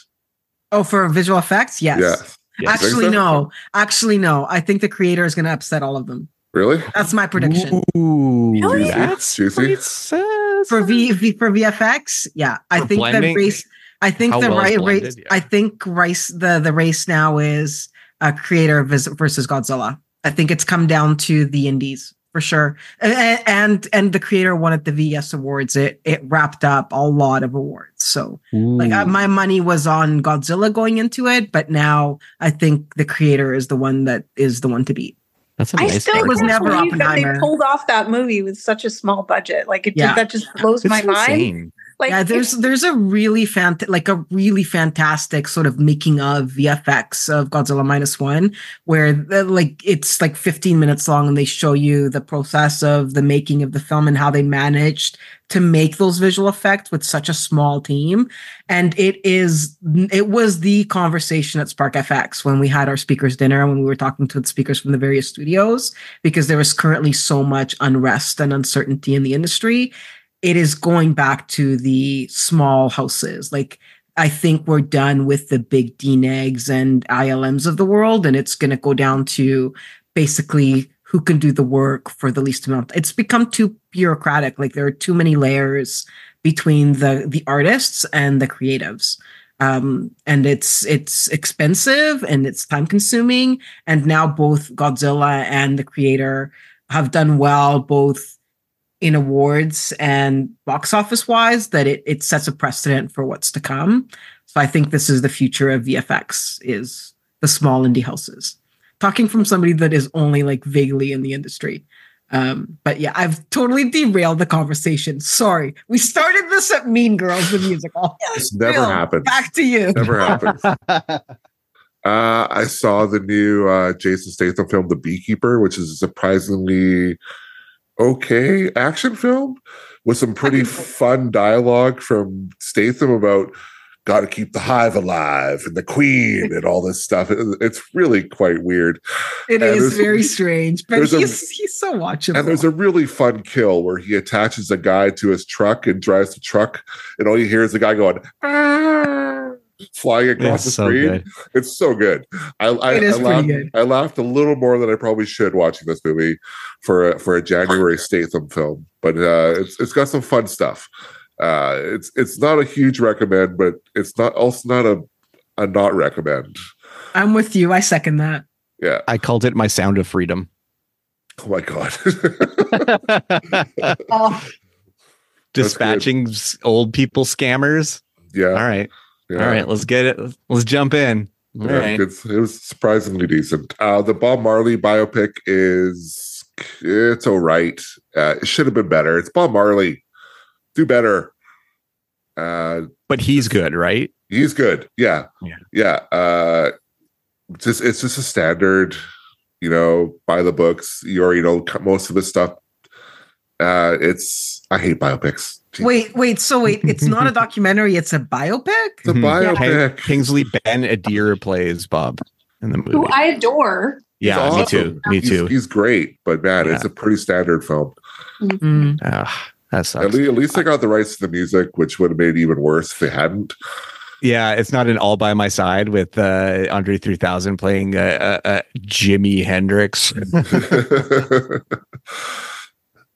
Oh, for visual effects? Yes. Yes. Yeah. Actually, so? no. Actually, no. I think the creator is going to upset all of them. Really? That's my prediction. Ooh, Really? that's Juicy? pretty sus- For V, v for VFX, yeah. I For think blending? the race. I think the well right race. yeah. I think race. The the race now is a creator versus Godzilla. I think it's come down to the indies for sure. And, and and the creator won at the VES Awards. It it wrapped up a lot of awards. So like uh, my money was on Godzilla going into it, but now I think the creator is the one that is the one to beat. That's a I nice I still It was can't never believe that they pulled off that movie with such a small budget. Like it Yeah. just, that just blows It's my mind. Like yeah, there's there's a really fant like a really fantastic sort of making of VFX of Godzilla minus one, where the, like it's like 15 minutes long and they show you the process of the making of the film and how they managed to make those visual effects with such a small team. And it is it was the conversation at Spark FX when we had our speakers dinner and when we were talking to the speakers from the various studios, because there was currently so much unrest and uncertainty in the industry it is going back to the small houses. Like I think we're done with the big DNEGs and ILMs of the world, and it's going to go down to basically who can do the work for the least amount. It's become too bureaucratic. Like there are too many layers between the the artists and the creatives. Um, and it's it's expensive and it's time consuming. And now both Godzilla and the creator have done well, both in awards and box office wise that it, it sets a precedent for what's to come. So I think this is the future of VFX is the small indie houses. Talking from somebody that is only like vaguely in the industry. Um, but yeah, I've totally derailed the conversation. Sorry. We started this at Mean Girls, the musical. This never Bill, happens. Back to you. Never happens. Uh, I saw the new uh, Jason Statham film, The Beekeeper, which is surprisingly okay action film with some pretty fun dialogue from Statham about got to keep the hive alive and the queen and all this stuff. It's really quite weird. It And is very strange, but there's a- he's he's so watchable. And there's a really fun kill where he attaches a guy to his truck and drives the truck, and all you hear is the guy going. "Ah," Flying across the It's so screen. good. It's so good. I, I, It is I laughed, good. I laughed a little more than I probably should watching this movie for a, for a January Statham film, but uh, it's it's got some fun stuff. Uh, it's it's not a huge recommend, but it's not also not a a not recommend. I'm with you. I second that. Yeah. I called it my sound of freedom. Oh my god. Oh, Dispatching old people scammers. yeah. All right. Yeah. All right. Let's get it. Let's jump in. All Yeah, right. it's, it was surprisingly decent. Uh, the Bob Marley biopic is it's all right. Uh, it should have been better. It's Bob Marley. Do better. Uh, But he's good, right? he's good. Yeah, Yeah. yeah. Uh, just it's just a standard, you know, by the books. You already know most of the stuff. Uh, it's I hate biopics. Jeez. wait, wait. So wait, it's not a documentary. It's a biopic. it's a Mhm. biopic. Kingsley Ben Adir plays Bob in the movie. who I adore. yeah, He's me too. Me He's- too. He's, great, but man, Yeah. it's a pretty standard film. Mm. Ah, that At sucks. least, at least they got the rights to the music, which would have made it even worse if they hadn't. Yeah, it's not an all by my side with uh, Andre 3000 playing uh, uh, uh, Jimi Hendrix.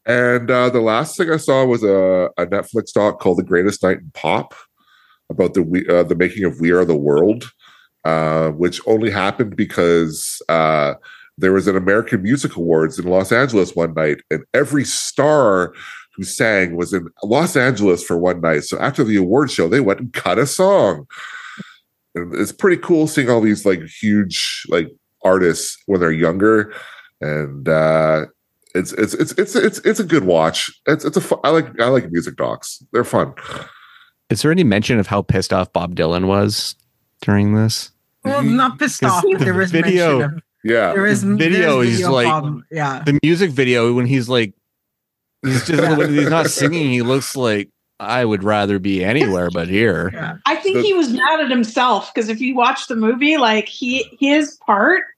and uh, the last thing I saw was a, a Netflix doc called "The Greatest Night in Pop" about the uh, the making of "We Are the World," uh, which only happened because uh, there was an American Music Awards in Los Angeles one night, and every star who sang was in Los Angeles for one night. So after the award show, they went and cut a song. And it's pretty cool seeing all these like huge like artists when they're younger, and uh, it's it's it's it's it's it's a good watch. It's it's a fu- I like I like music docs. They're fun. Is there any mention of how pissed off Bob Dylan was during this? Well, not pissed off. but the There was video- mention of, Yeah, there is video there's is like- problem. yeah. The music video when he's like, he's just Yeah. when he's not singing, he looks like I would rather be anywhere but here. Yeah. I think The- he was mad at himself because if you watch the movie, like he his part, it's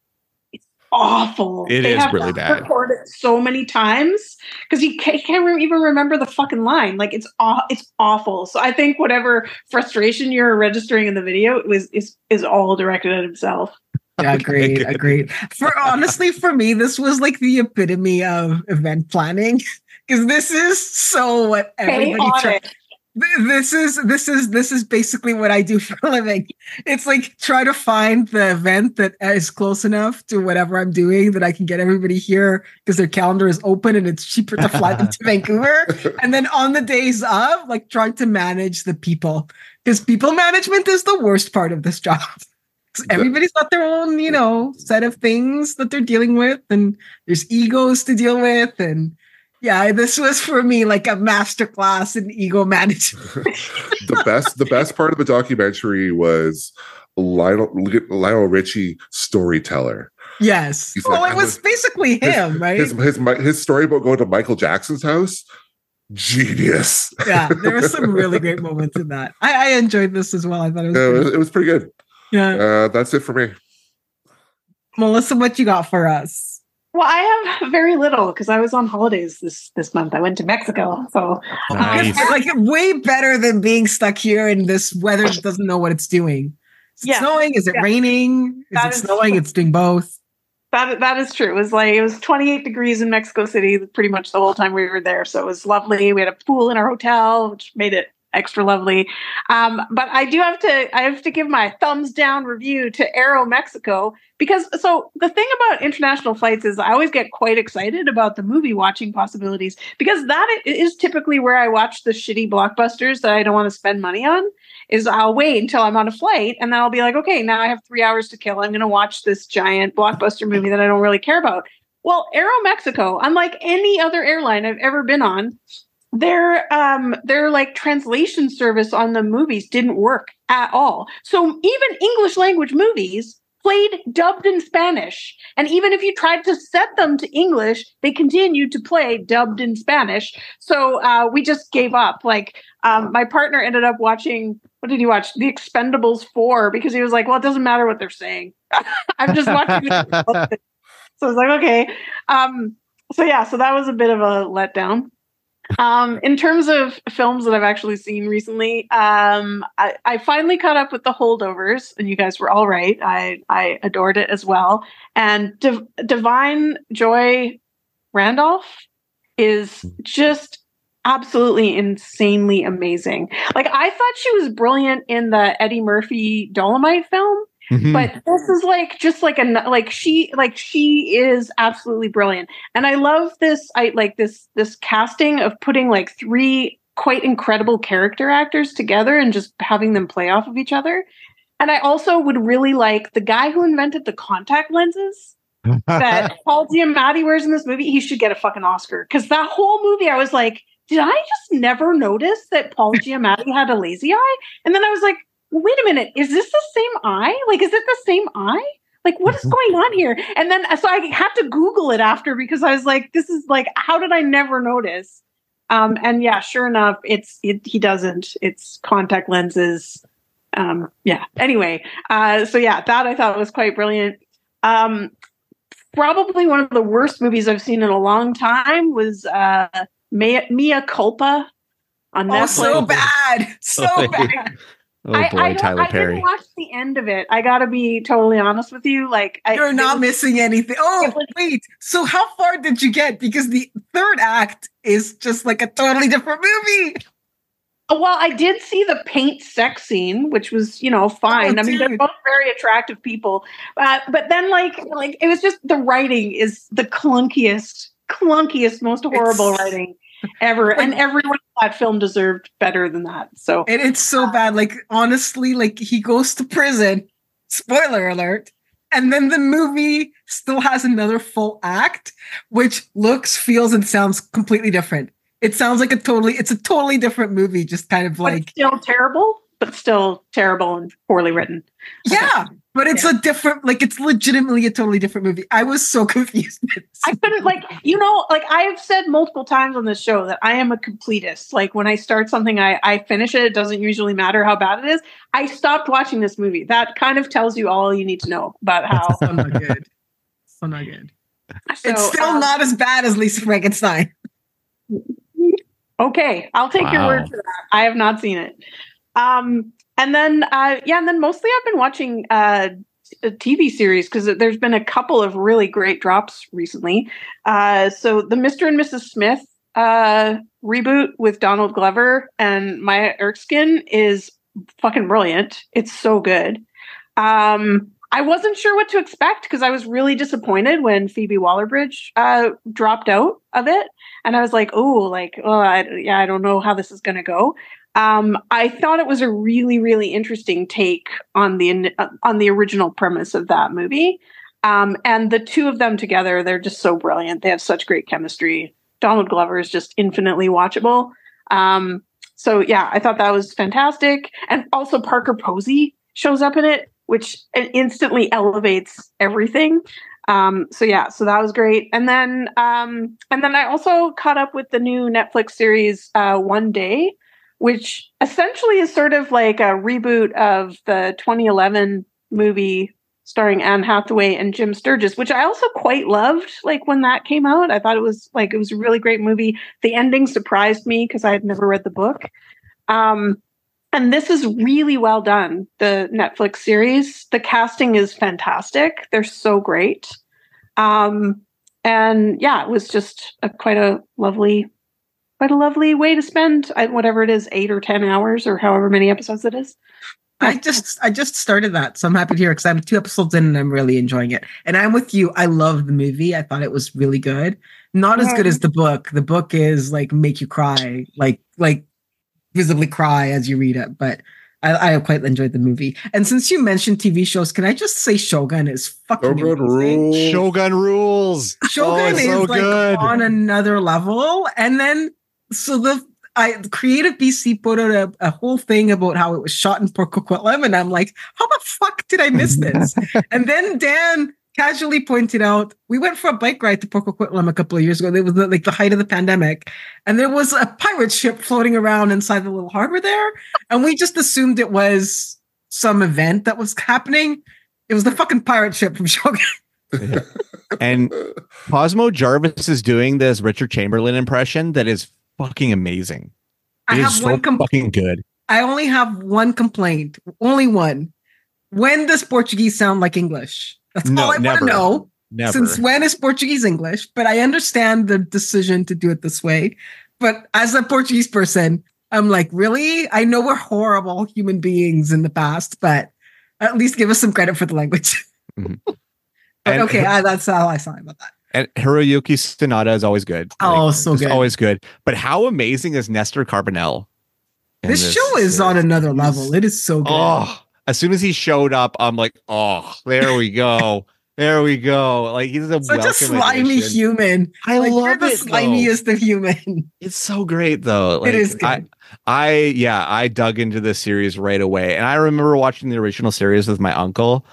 awful. It They is have really to bad. Record it so many times because he can't, can't even remember the fucking line. Like it's aw- it's awful. So I think whatever frustration you're registering in the video it was is is all directed at himself. Yeah, Okay, agreed, good. agreed. For honestly, for me, this was like the epitome of event planning because this is so what everybody on try- it. This is this is this is basically what I do for a living. It's like try to find the event that is close enough to whatever I'm doing that I can get everybody here because their calendar is open and it's cheaper to fly them to Vancouver. And then on the days of, like trying to manage the people because people management is the worst part of this job. Everybody's got their own, you know, set of things that they're dealing with, and there's egos to deal with, and yeah, this was for me like a master class in ego management. the best, the best part of the documentary was Lionel, Lionel Richie storyteller. Yes. He's well, like, it was, basically him, his, right? His, his his story about going to Michael Jackson's house. Genius. yeah, there were some really great moments in that. I, I enjoyed this as well. I thought it was. Yeah, it was, it was pretty good. Yeah. Uh, that's it for me. Melissa, what you got for us? Well, I have very little because I was on holidays this this month. I went to Mexico, so nice. like way better than being stuck here in this weather that doesn't know what it's doing. Is it yeah. snowing? Is it yeah. raining? Is that it is snowing? True. It's doing both. That that is true. It was like it was 28 degrees in Mexico City pretty much the whole time we were there. So it was lovely. We had a pool in our hotel, which made it extra lovely. Um, but I do have to I have to give my thumbs down review to Aeromexico because so the thing about international flights is I always get quite excited about the movie watching possibilities because that is typically where I watch the shitty blockbusters that I don't want to spend money on. Is I'll wait until I'm on a flight and then I'll be like, okay, now I have three hours to kill. I'm going to watch this giant blockbuster movie that I don't really care about. Well, Aero Mexico, unlike any other airline I've ever been on, their um their like translation service on the movies didn't work at all. So even English language movies played dubbed in Spanish. And even if you tried to set them to English, they continued to play dubbed in Spanish. So uh, we just gave up. Like um, my partner ended up watching, what did he watch? The Expendables 4, because he was like, well, it doesn't matter what they're saying. I'm just watching. so I was like, okay. Um, so yeah, so that was a bit of a letdown. Um, in terms of films that I've actually seen recently, um, I, I, finally caught up with the holdovers, and you guys were all right. I I adored it as well. And Div- Da'Vine Joy Randolph is just absolutely insanely amazing. Like I thought she was brilliant in the Eddie Murphy Dolomite film. Mm-hmm. But this is like just like a like she like she is absolutely brilliant. And I love this I like this this casting of putting like three quite incredible character actors together and just having them play off of each other. And I also would really like the guy who invented the contact lenses that Paul Giamatti wears in this movie. He should get a fucking Oscar because that whole movie, I was like, did I just never notice that Paul Giamatti had a lazy eye? And then I was like, wait a minute, is this the same eye? Like, is it the same eye? Like, what is going on here? And then, so I had to Google it after because I was like, this is like, how did I never notice? Um, and yeah, sure enough, it's, it, he doesn't. It's contact lenses. Um, yeah. Anyway, uh, so yeah, that I thought was quite brilliant. Um, probably one of the worst movies I've seen in a long time was uh, Mea, Mea Culpa on oh, Netflix. so bad, so oh, bad. Oh boy, I, I Tyler I Perry. I didn't watch the end of it. I got to be totally honest with you. Like, you're I, not was, missing anything. Oh, was, wait. So how far did you get? Because the third act is just like a totally different movie. Well, I did see the paint sex scene, which was, you know, fine. Oh, I mean, they're both very attractive people, uh, but then, like, like it was just the writing is the clunkiest, clunkiest, most horrible it's, writing ever. and everyone that film deserved better than that. So and it's so bad. Like honestly, like he goes to prison. Spoiler alert. And then the movie still has another full act, which looks, feels, and sounds completely different. It sounds like a totally, it's a totally different movie, just kind of like still terrible, but still terrible and poorly written. Yeah. But it's yeah. a different, like it's legitimately a totally different movie. I was so confused. I couldn't like, you know, like I've said multiple times on this show that I am a completist. Like when I start something, I I finish it. It doesn't usually matter how bad it is. I stopped watching this movie. That kind of tells you all you need to know about how. so not good. So not good. So, it's still um, not as bad as Lisa Frankenstein. Okay, I'll take wow. your word for that. I have not seen it. Um, and then uh, yeah and then mostly i've been watching uh, a tv series because there's been a couple of really great drops recently uh, so the mr and mrs smith uh, reboot with Donald Glover and Maya Erskine is fucking brilliant. It's so good. Um, I wasn't sure what to expect because I was really disappointed when Phoebe Waller-Bridge uh, dropped out of it, and I was like, "Oh, like, oh, I, yeah, I don't know how this is going to go." Um, I thought it was a really, really interesting take on the on the original premise of that movie, um, and the two of them together, they're just so brilliant. They have such great chemistry. Donald Glover is just infinitely watchable. Um, so yeah, I thought that was fantastic, and also Parker Posey shows up in it, which instantly elevates everything. Um, so yeah, so that was great. And then um, and then I also caught up with the new Netflix series uh, One Day, which essentially is sort of like a reboot of the 2011 movie starring Anne Hathaway and Jim Sturgess, which I also quite loved. Like when that came out, I thought it was like it was a really great movie. The ending surprised me because I had never read the book. Um, and this is really well done. The Netflix series, the casting is fantastic. They're so great. Um, and yeah, it was just a, quite a lovely, quite a lovely way to spend whatever it is, eight or ten hours or however many episodes it is. I just I just started that, so I'm happy to hear because I'm two episodes in and I'm really enjoying it. And I'm with you. I love the movie. I thought it was really good. Not as good as the book. The book is like make you cry, like like visibly cry as you read it. But I, I quite enjoyed the movie. And since you mentioned TV shows, can I just say Shogun is fucking Shogun amazing. rules. Shogun rules. Shogun oh, is so like good. on another level. And then so the I creative BC put out a, a whole thing about how it was shot in Port Coquitlam, and I'm like, how the fuck did I miss this? and then Dan casually pointed out we went for a bike ride to Port Coquitlam a couple of years ago. It was like the height of the pandemic, and there was a pirate ship floating around inside the little harbor there, and we just assumed it was some event that was happening. It was the fucking pirate ship from Shogun. And Cosmo Jarvis is doing this Richard Chamberlain impression that is fucking amazing. I have is so one com- fucking good. I only have one complaint, only one. When does Portuguese sound like English? That's No, all I want to know. Never. Since when is Portuguese English? But I understand the decision to do it this way. But as a Portuguese person, I'm like, really? I know we're horrible human beings in the past, but at least give us some credit for the language. Mhm. but And- okay, I, that's all I saw about that. And Hiroyuki Sanada is always good. Oh, so just good. Always good. But how amazing is Nestor Carbonell? in This, show is on another level. It is so good. Oh, as soon as he showed up, I'm like, oh, there we go. there we go. Like he's a Such a slimy addition. human. I like, you're love the it. though. slimiest of human. It's so great though. Like, it is good. I, I yeah, I dug into this series right away, and I remember watching the original series with my uncle,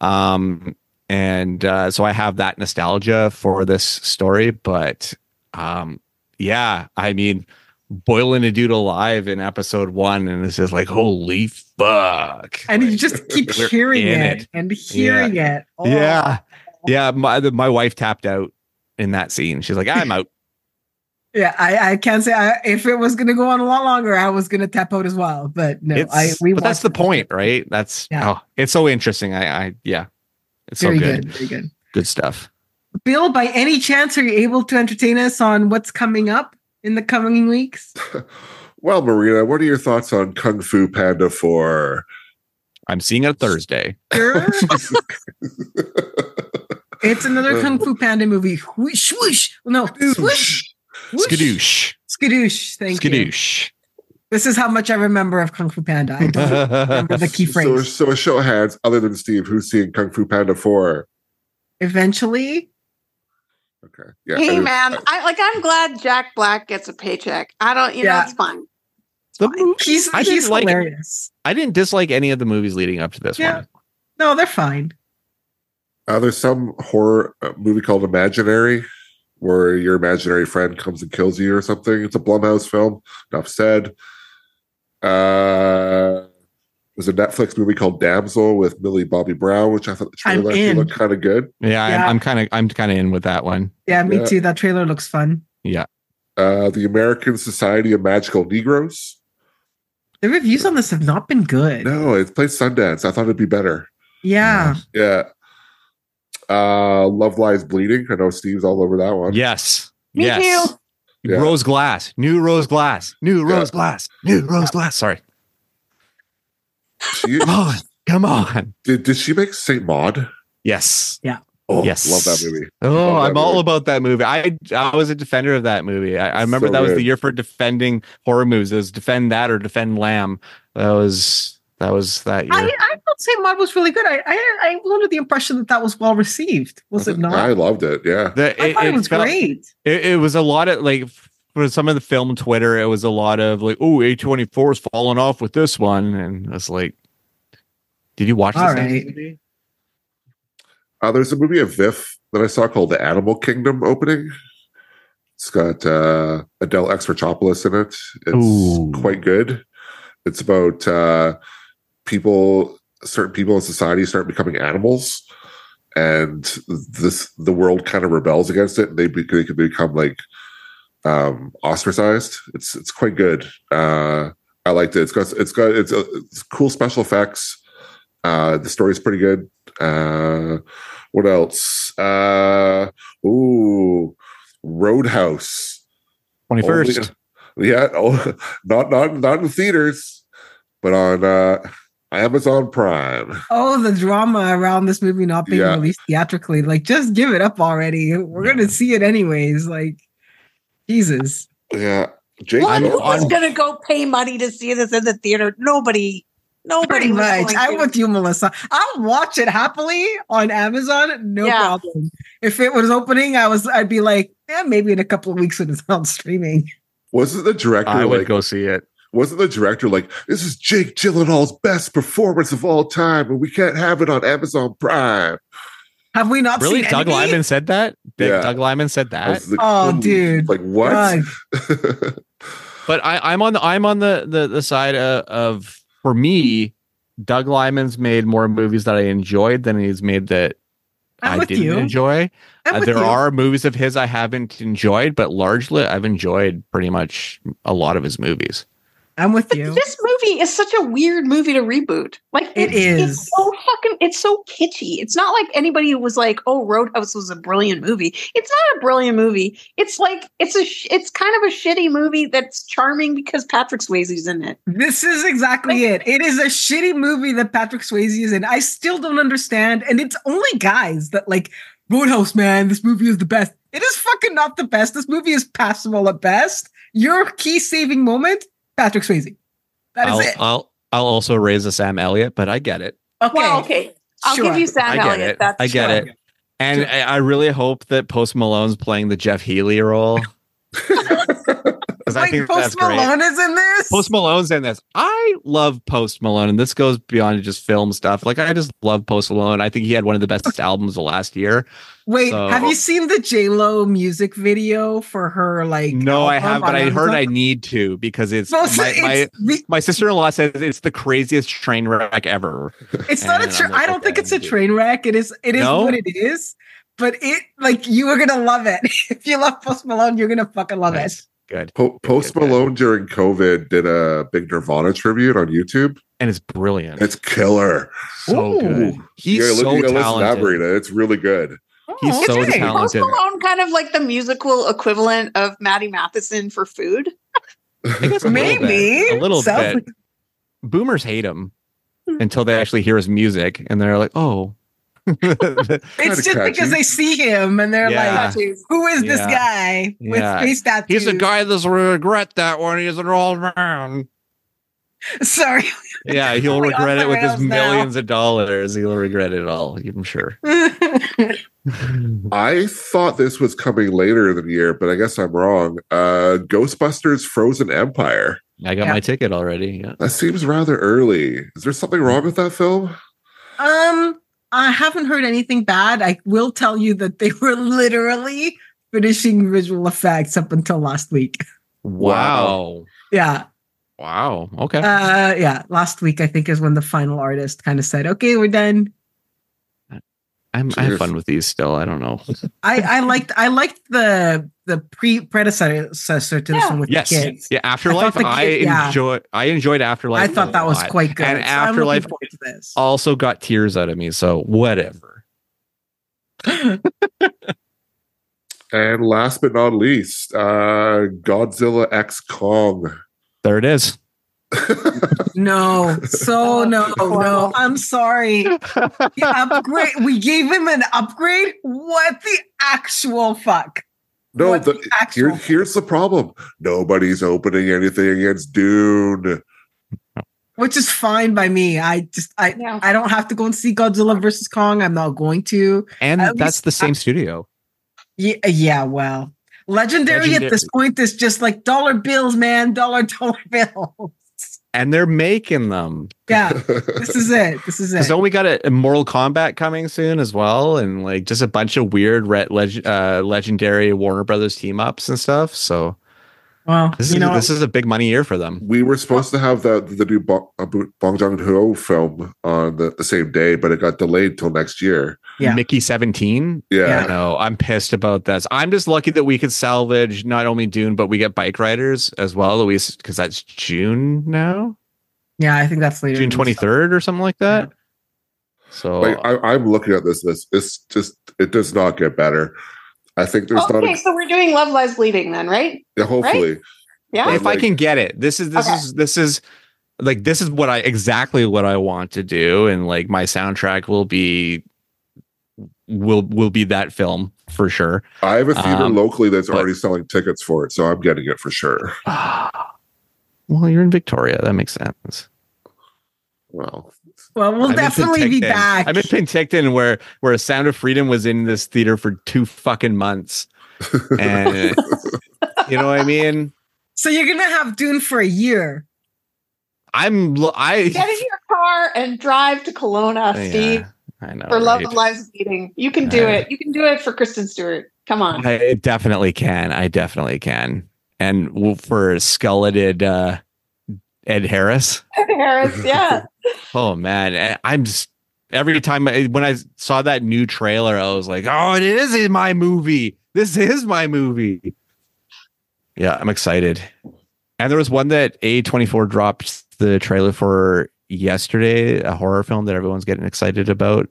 um, and uh, so I have that nostalgia for this story. But um, yeah, I mean, boiling a dude alive in episode one, and it's just like, holy fuck! and you just keep hearing it, it. and hearing it. Oh. yeah, yeah. My my wife tapped out in that scene. She's like, I'm out. Yeah, I, I can't say I, if it was going to go on a lot longer, I was going to tap out as well. But no, it's, I we but that's the it. point, right? That's Yeah. oh, it's so interesting. I, I yeah, it's Very so good. good, very good. good stuff. Bill, by any chance, are you able to entertain us on what's coming up in the coming weeks? Well, Marina, what are your thoughts on Kung Fu Panda 4? I'm seeing it Thursday. Sure. it's another Kung Fu Panda movie. Whoosh, whoosh. No, swoosh. whoosh. Skadoosh. Skadoosh. Thank you. Skadoosh. This is how much I remember of Kung Fu Panda. I don't remember the key So, phrase. so a show of hands, other than Steve, who's seeing Kung Fu Panda 4? Eventually, Okay. Yeah. hey I- man, I like I'm glad Jack Black gets a paycheck. I don't you Yeah. know it's fine. The fine. movie- he's I he's didn't like hilarious. I didn't dislike any of the movies leading up to this Yeah. one. No, they're fine. Uh, there's some horror uh, movie called Imaginary, where your imaginary friend comes and kills you or something. It's a Blumhouse film. Enough said. Uh, there's a Netflix movie called Damsel with Millie Bobby Brown, which I thought the I'm trailer actually in. looked kind of good. Yeah, Yeah. I'm, I'm kind of I'm kind of in with that one. Yeah, me Yeah. too. That trailer looks fun. Yeah. Uh, the American Society of Magical Negroes. The reviews on this have not been good. No, it played Sundance. I thought it'd be better. Yeah. Yeah. Uh, Love Lies Bleeding. I know Steve's all over that one. Yes. Me yes. too. Yeah. Rose glass, new rose glass, new rose glass, new rose glass. Sorry. She, Come on. Come on. did, did she make Saint Maud? Yes. Yeah. Oh, Yes. love that movie. Oh, Love that I'm all movie. about that movie. I I was a defender of that movie. I, I remember So that was good. the year for defending horror movies. It was defend that or defend Lamb. That was that was that year. I, I thought Saint Maud was really good. I, I I was under the impression that that was well received. Was it not? I loved it. Yeah. The- I thought it, was felt- great. It, it was a lot of like for some of the film Twitter, it was a lot of like, oh, A24 is falling off with this one. And it's like, did you watch this All next right. movie? Uh, there's a movie of VIFF that I saw called The Animal Kingdom opening. It's got uh, Adele Exarchopoulos in it. It's Ooh. quite good. It's about uh, people, certain people in society start becoming animals, and this the world kind of rebels against it, and they, be, they can become like um, ostracized. It's it's quite good. Uh, I liked it. It's got it's got it's, uh it's cool special effects. Uh, the story's pretty good. Uh, what else? Uh, ooh, Roadhouse. 21st. Only- yeah, oh, not not not in theaters, but on uh, Amazon Prime. Oh, the drama around this movie not being Yeah. released theatrically. Like, just give it up already. We're gonna see it anyways. Like, Jesus. Yeah, Jake. Well, who was going to go pay money to see this in the theater? Nobody. Nobody. Pretty much. I'm with you, Melissa. I'll watch it happily on Amazon. No Yeah. problem. If it was opening, I was I'd be like, yeah, maybe in a couple of weeks when it's on streaming. wasn't the director I would like? go see it. Wasn't the director like? This is Jake Gyllenhaal's best performance of all time, and we can't have it on Amazon Prime. Have we not Really? seen Doug any? Liman said that? Did Yeah. Doug Liman said I that? like, Oh, "Holy- dude. Like what? But I, I'm on the I'm on the the, the side of, of for me, Doug Liman's made more movies that I enjoyed than he's made that I'm I didn't you. enjoy. Uh, there you. are movies of his I haven't enjoyed, but largely I've enjoyed pretty much a lot of his movies. I'm with But you. this movie is such a weird movie to reboot. Like It it's. It's so fucking. It's so kitschy. It's not like anybody was like, "Oh, Roadhouse was a brilliant movie." It's not a brilliant movie. It's like it's a. sh- It's kind of a shitty movie that's charming because Patrick Swayze's in it. This is exactly it. It is a shitty movie that Patrick Swayze is in. I still don't understand. And it's only guys that like Roadhouse, man, this movie is the best. It is fucking not the best. This movie is passable at best. Your key saving moment, Patrick Swayze. That is I'll, it. I'll I'll also raise a Sam Elliott, but I get it. Okay. Well, okay, I'll Sure. give you Sam I get Elliott. it. That's I get sure. it. And Sure. I, I really hope that Post Malone's playing the Jeff Healey role. Because I Wait, think Post great. Malone is in this? Post Malone's in this. I love Post Malone, and this goes beyond just film stuff. Like I just love Post Malone. I think he had one of the best albums of last year. Wait, So- have you seen the J Lo music video for her? Like, no, I have, but I heard I need to because it's so my, my it's, the- my sister in law says it's the craziest train wreck ever. it's not a. And Tra- I'm like, I don't think it's a train wreck. It is. It is No? what it is. But it like you are gonna love it. if you love Post Malone, you're gonna fucking love Nice. Good. Po- Post good, good. Malone during COVID did a big Nirvana tribute on YouTube. And it's brilliant. It's killer. so Ooh. good. He's you gotta, so li- you listen talented. Marina. It's really good. it. He's Oh, so okay. talented. Post Malone kind of like the musical equivalent of Matty Matheson for food. I think little Maybe bit. A little Sounds bit. Boomers hate him until they hmm. actually hear his music and they're like, oh. It's just catchy. because they see him and they're Yeah. like, "Who is this Yeah. guy with Yeah. face tattoos?" He's a guy that's regret that when he's an old man. Sorry. Yeah, he'll regret it with his rails now. millions of dollars. He'll regret it all, I'm sure. I thought this was coming later in the year, but I guess I'm wrong. Uh, Ghostbusters Frozen Empire. I got Yeah. my ticket already. Yeah. That seems rather early. Is there something wrong with that film? Um, I haven't heard anything bad. I will tell you that they were literally finishing visual effects up until last week. Wow. Yeah. Wow. Okay. Uh yeah, last week I think is when the final artist kind of said, "Okay, we're done." I'm, I have fun with these still. I don't know. I I liked I liked the the pre predecessor to this one with yes. the kids. Yeah. Afterlife. the I, kid- yeah. enjoy. I enjoyed Afterlife. I thought that was lot. quite good. And So Afterlife this. also got tears out of me. So whatever. And last but not least, uh, Godzilla X Kong. There it is. No, so no, no. I'm sorry. The upgrade. We gave him an upgrade. What the actual fuck? no, What the, the actual here, here's the problem. Nobody's opening anything against Dune. Which is fine by me. I just I Yeah. I don't have to go and see Godzilla versus Kong. I'm not going to. And At that's least the same studio. Yeah, yeah. Well, legendary, at this point is just like dollar bills, man. Dollar dollar bills. And they're making them. Yeah, this is it. This is it. don't we got a, a Mortal Kombat coming soon as well, and like just a bunch of weird red leg, uh, legendary Warner Brothers team ups and stuff. So Well, this you is know, this is a big money year for them. we were supposed to have the the new Bong, uh, Bong Joon Ho film on the, the same day, but it got delayed till next year. Yeah. Mickey seventeen. Yeah, I know. I'm pissed about this. I'm just lucky that we could salvage not only Dune, but we get Bike Riders as well, Louise, because that's June now, yeah, I think that's later. June 23rd or something like that. So like I, I'm looking at this. This it's just it does not get better. I think there's not. okay, A, so we're doing Love Lies Bleeding then, right? yeah, hopefully, Yeah. if I can get it, this is this Okay. is this is like this is what I exactly what I want to do, and like my soundtrack will be will will be that film for sure. I have a theater Um, locally that's but- already selling tickets for it, so I'm getting it for sure. well, you're in Victoria. That makes sense. Well, Well, we'll I'm definitely be back. I'm in Penticton, where where a Sound of Freedom was in this theater for two fucking months, and you know what I mean. so you're gonna have Dune for a year. I'm I Get in your car and drive to Kelowna, Yeah, Steve, I know. for Love of Lives Bleeding. You can do Uh, it. You can do it for Kristen Stewart. Come on. I definitely can. I definitely can. And for skeleted uh, Ed Harris. Ed Harris, yeah. Oh man, I- I'm just every time I, when I saw that new trailer, I was like, "Oh, it is in my movie. This is my movie." Yeah, I'm excited. And there was one that A24 dropped the trailer for yesterday, a horror film that everyone's getting excited about.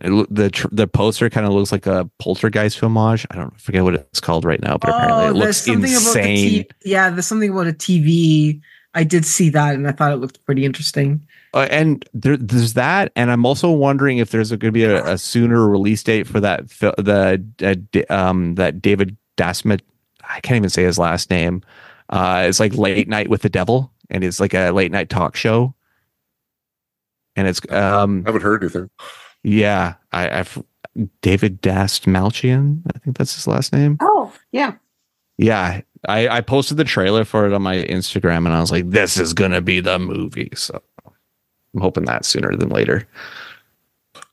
It, the tr- the poster kind of looks like a poltergeist homage. I don't forget what it's called right now, but oh, apparently it Oh, looks something insane. T- yeah, there's something about a TV. I did see that, and I thought it looked pretty interesting. Uh, and there, there's that, and I'm also wondering if there's going to be a, a sooner release date for that fil- the uh, D- um that David Dasmet. I can't even say his last name. Uh, it's like Late Night with the Devil, and it's like a late night talk show. And it's um I haven't heard anything. yeah I I've David Dastmalchian I think that's his last name. Oh, yeah. Yeah, I I posted the trailer for it on my Instagram, and I was like, this is gonna be the movie. So I'm hoping that sooner than later.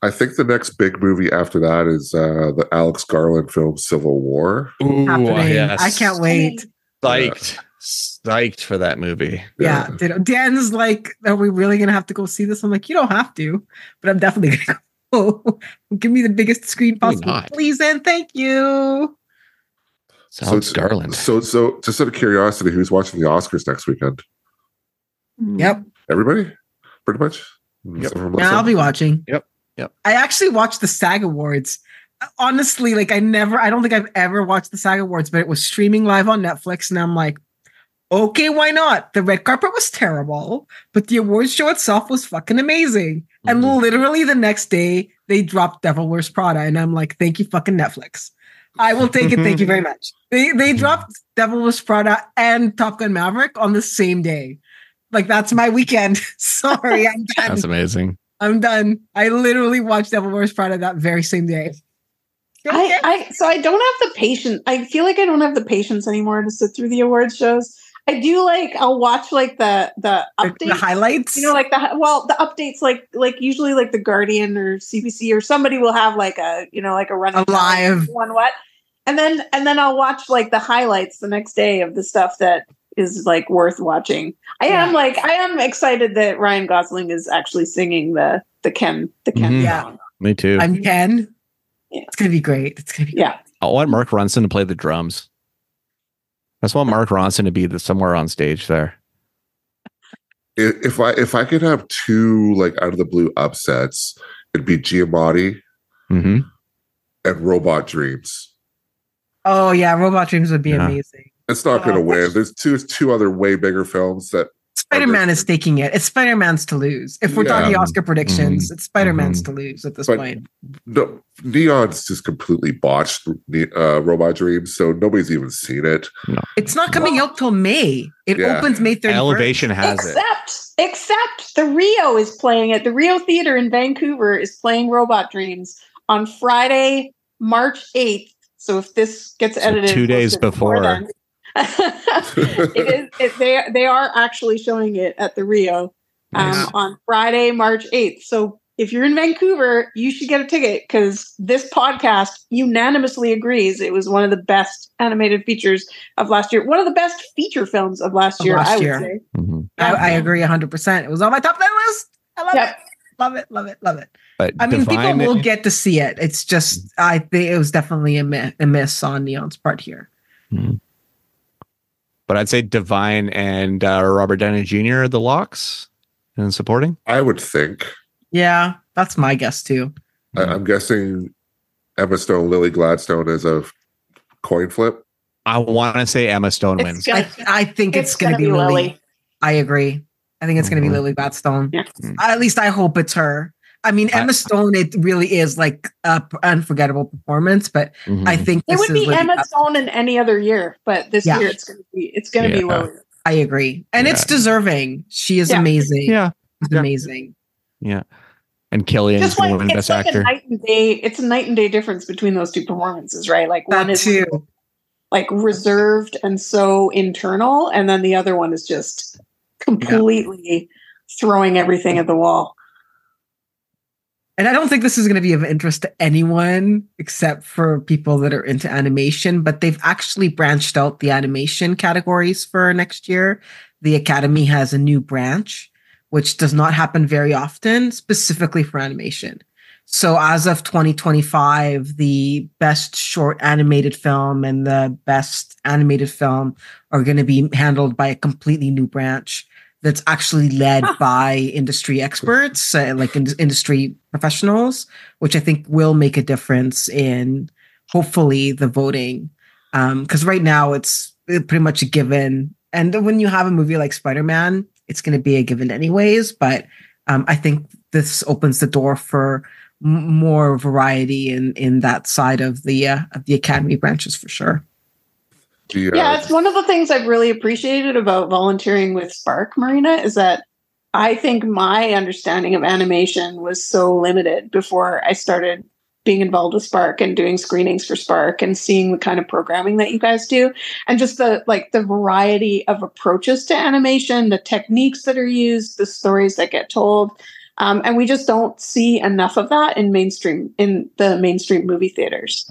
I think the next big movie after that is uh, the Alex Garland film Civil War. Ooh, happening. I can't wait. Psyched. Psyched for that movie. Yeah, ditto. Dan's like, "Are we really gonna have to go see this?" I'm like, "You don't have to, but I'm definitely gonna go. Give me the biggest screen possible, please and thank you." So Alex it's- Garland. So, so just out of curiosity, who's watching the Oscars next weekend? Yep, Everybody, pretty much. Yep. Yeah, I'll be watching. Yep, yep. I actually watched the SAG Awards. Honestly, like I never, I don't think I've ever watched the SAG Awards, but it was streaming live on Netflix, and I'm like, okay, why not? The red carpet was terrible, but the awards show itself was fucking amazing. And Mhm. literally the next day, they dropped Devil Wears Prada, and I'm like, thank you, fucking Netflix. I will take it. Thank you very mm-hmm. much. They they dropped Devil Wears Prada and Top Gun Maverick on the same day. Like that's my weekend. Sorry, I'm done. That's amazing. I'm done. I literally watched Devil Wears Prada that very same day. I, I so I don't have the patience. I feel like I don't have the patience anymore to sit through the awards shows. I do like I'll watch like the the the, updates. the highlights. you know, like the well, the updates like like usually like the Guardian or CBC or somebody will have like a you know like a running A live- one what, and then and then I'll watch like the highlights the next day of the stuff that is like worth watching. I am like I am excited that Ryan Gosling is actually singing the the Ken the Ken Mhm. Yeah. song. Me too. I'm Ken. Yeah. It's gonna be great. It's gonna be Yeah. I want Mark Ronson to play the drums. I just want Mark Ronson to be the, somewhere on stage there. If I if I could have two like out of the blue upsets, it'd be Giamatti hmm and Robot Dreams. Oh yeah, Robot Dreams would be Yeah. amazing. It's not going to Uh, win. There's two two other way bigger films that Spider Man is taking it. It's Spider Man's to lose. If we're Yeah. talking Oscar predictions, it's Spider Man's Mhm. to lose at this But- point. no, Neon's just completely botched the uh, Robot Dreams, so nobody's even seen it. No. It's not coming out till May. It Yeah. opens May 31st. Elevation has it. except except the Rio is playing it. The Rio Theater in Vancouver is playing Robot Dreams on Friday, March 8th. So if this gets So edited two days posted before. then- it is it, they they are actually showing it at the Rio um, Nice. on Friday, March 8th. So if you're in Vancouver, you should get a ticket because this podcast unanimously agrees it was one of the best animated features of last year. One of the best feature films of last Of year, last I would year. say. Mhm. I, I agree 100%. It was on my top 10 list. I love Yep. it. Love it. Love it. Love it. But I mean, people will get to see it. It's just, I think it was definitely a, mi- a miss on Neon's part here. But I'd say Da'Vine and uh, Robert Downey Jr. are the locks and supporting. I would think. Yeah, that's my guess too. I, I'm guessing Emma Stone, Lily Gladstone is a coin flip. I want to say Emma Stone It's wins. gonna- I, I think it's, going to be Lily. I agree. I think it's going to be Lily Gladstone. Yeah. At least I hope it's her. I mean, I- Emma Stone, it really is like a p- unforgettable performance, but Mhm. I think It would is be Lily Emma Glad- Stone in any other year, but this Yeah. year it's gonna be it's gonna be Yeah. I agree. And it's deserving. She is Yeah. amazing. yeah, She's amazing. Yeah. and Cillian is Just going like to win it's Best like a night and day. It's a night and day difference between those two performances, right? Like one is too. like reserved and so internal, and then the other one is just completely throwing everything at the wall. And I don't think this is going to be of interest to anyone except for people that are into animation, but they've actually branched out the animation categories for next year. The Academy has a new branch, which does not happen very often, specifically for animation. So as of 2025, the best short animated film and the best animated film are going to be handled by a completely new branch that's actually led by industry experts, uh, like in- industry professionals, which I think will make a difference in hopefully the voting. Because right now it's uh, pretty much a given. And when you have a movie like Spider Man, it's going to be a given anyways. But um, I think this opens the door for m- more variety in in that side of the uh, of the academy branches for sure. The, uh, Yeah, it's one of the things I've really appreciated about volunteering with Spark Marina is that I think my understanding of animation was so limited before I started being involved with Spark and doing screenings for Spark and seeing the kind of programming that you guys do and just the like the variety of approaches to animation, the techniques that are used, the stories that get told. Um, and we just don't see enough of that in mainstream in the mainstream movie theaters.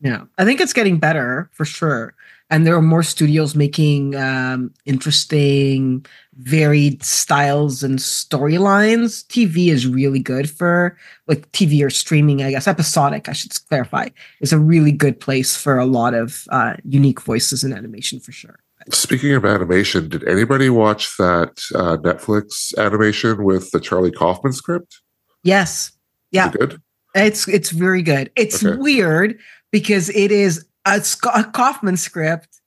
Yeah, I think it's getting better for sure. And there are more studios making um, interesting, varied styles and storylines. TV is really good for like TV or streaming, I guess. Episodic, I should clarify, is a really good place for a lot of uh, unique voices in animation for sure. Speaking of animation, did anybody watch that uh, Netflix animation with the Charlie Kaufman script? Yes. Yeah. it good? It's it's very good. It's Okay. weird because it is a, Kaufman script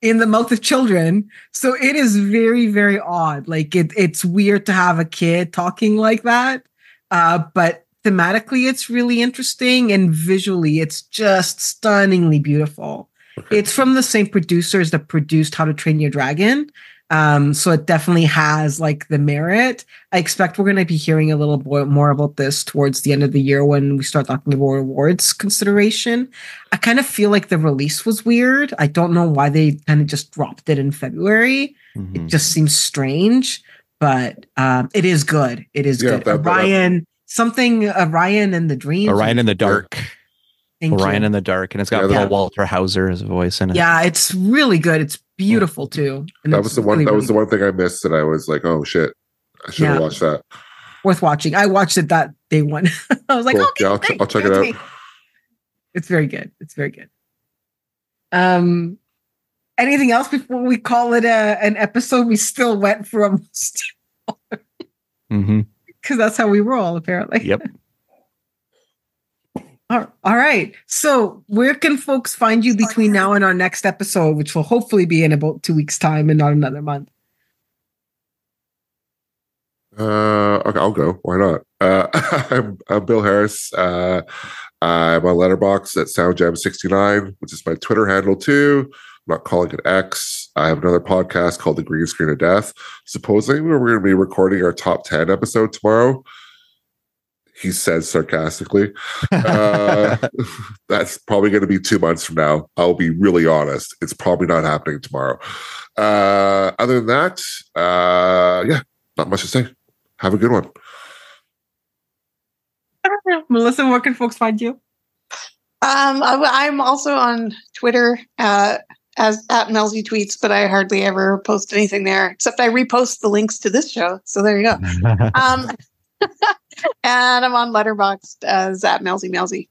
in the mouth of children, so it is very very odd. Like it it's weird to have a kid talking like that, uh, but thematically it's really interesting and visually it's just stunningly beautiful. Okay. It's from the same producers that produced How to Train Your Dragon. Um, so it definitely has like the merit. I expect we're going to be hearing a little bo- more about this towards the end of the year when we start talking about awards consideration. I kind of feel like the release was weird. I don't know why they kind of just dropped it in February. Mhm. It just seems strange, but um, it is good. It is Yeah, good. that- that- Orion, something Orion and the Dream. Orion in the Dark. Thank you. In the Dark, and it's got Yeah, Paul Walter Hauser as voice in it. Yeah, it's really good. It's beautiful too. And That was the one. really, that was really the one thing I missed, and I was like, "Oh shit, I should have Yeah. watched that." worth watching. I watched it that day one. I was like, Cool. okay, Yeah, I'll ch- thanks, I'll check it out. me. It's very good. It's very good. Um, anything else before we call it a an episode? We still went from hmm because that's how we roll, apparently. Yep. All right. So, where can folks find you between now and our next episode, which will hopefully be in about two weeks' time and not another month? Uh, okay, I'll go. Why not? Uh, I'm, I'm Bill Harris. Uh, I'm on Letterboxd at SoundJam69, which is my Twitter handle too. I'm not calling it X. I have another podcast called The Green Screen of Death. Supposedly, we're going to be recording our top 10 episode tomorrow. He says sarcastically. Uh, that's probably going to be two months from now. I'll be really honest. It's probably not happening tomorrow. Uh, other than that, uh, yeah, not much to say. Have a good one. Melissa, where can folks find you? Um, I, am also on Twitter uh, as at Melzy tweets, but I hardly ever post anything there except I repost the links to this show. So there you go. um, and I'm on Letterboxd as at Melzy Melzy.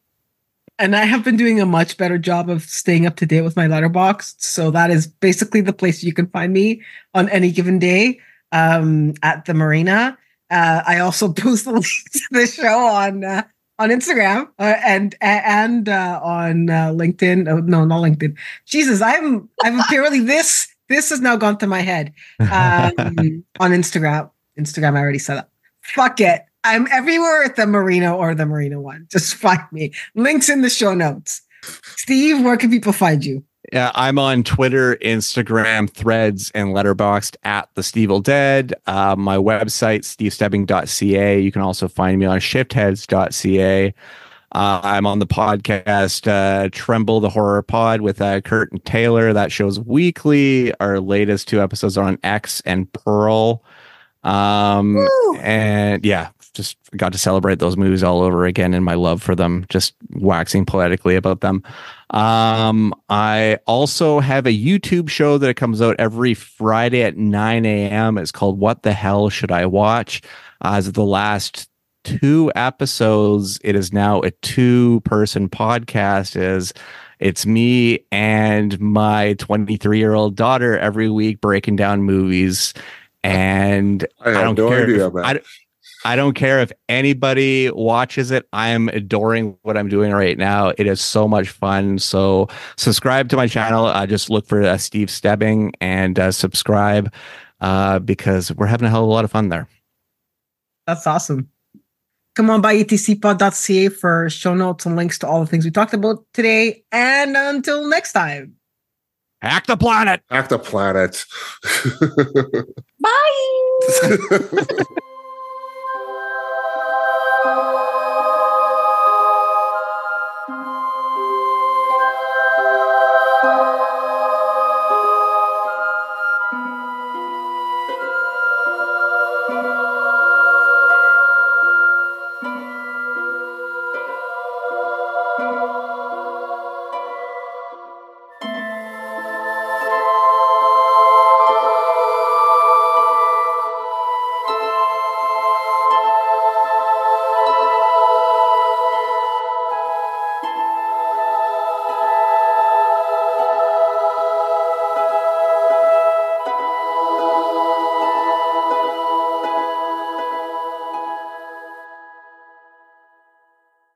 And I have been doing a much better job of staying up to date with my Letterboxd. So that is basically the place you can find me on any given day um, at the marina. Uh, I also post the links to the show on uh, on Instagram uh, and and uh, on uh, LinkedIn. Oh, no, not LinkedIn. Jesus, I'm I'm apparently this this has now gone to my head. Um, on Instagram, Instagram, I already said that. Fuck it. I'm everywhere at the Marina or the Marina one. Just find me. Links in the show notes. Steve, where can people find you? Yeah, I'm on Twitter, Instagram, Threads, and Letterboxd at the Stevil Dead. Uh, my website, stevestebbing.ca. You can also find me on shiftheads.ca. Uh, I'm on the podcast uh, Tremble the Horror Pod with uh, Kurt and Taylor. That shows weekly. Our latest two episodes are on X and Pearl. Um, and yeah, just got to celebrate those movies all over again and my love for them, just waxing poetically about them. Um, I also have a YouTube show that comes out every Friday at 9 a.m. It's called What the Hell Should I Watch? As of the last two episodes, it is now a two person podcast. Is it's me and my 23 year old daughter every week breaking down movies. And I, I don't no care. Idea, if, I, I don't care if anybody watches it. I am adoring what I'm doing right now. It is so much fun. So subscribe to my channel. Uh, just look for uh, Steve Stebbing and uh, subscribe uh, because we're having a hell of a lot of fun there. That's awesome. Come on by atcpod.ca for show notes and links to all the things we talked about today. And until next time. Hack the planet. Hack the planet. Bye.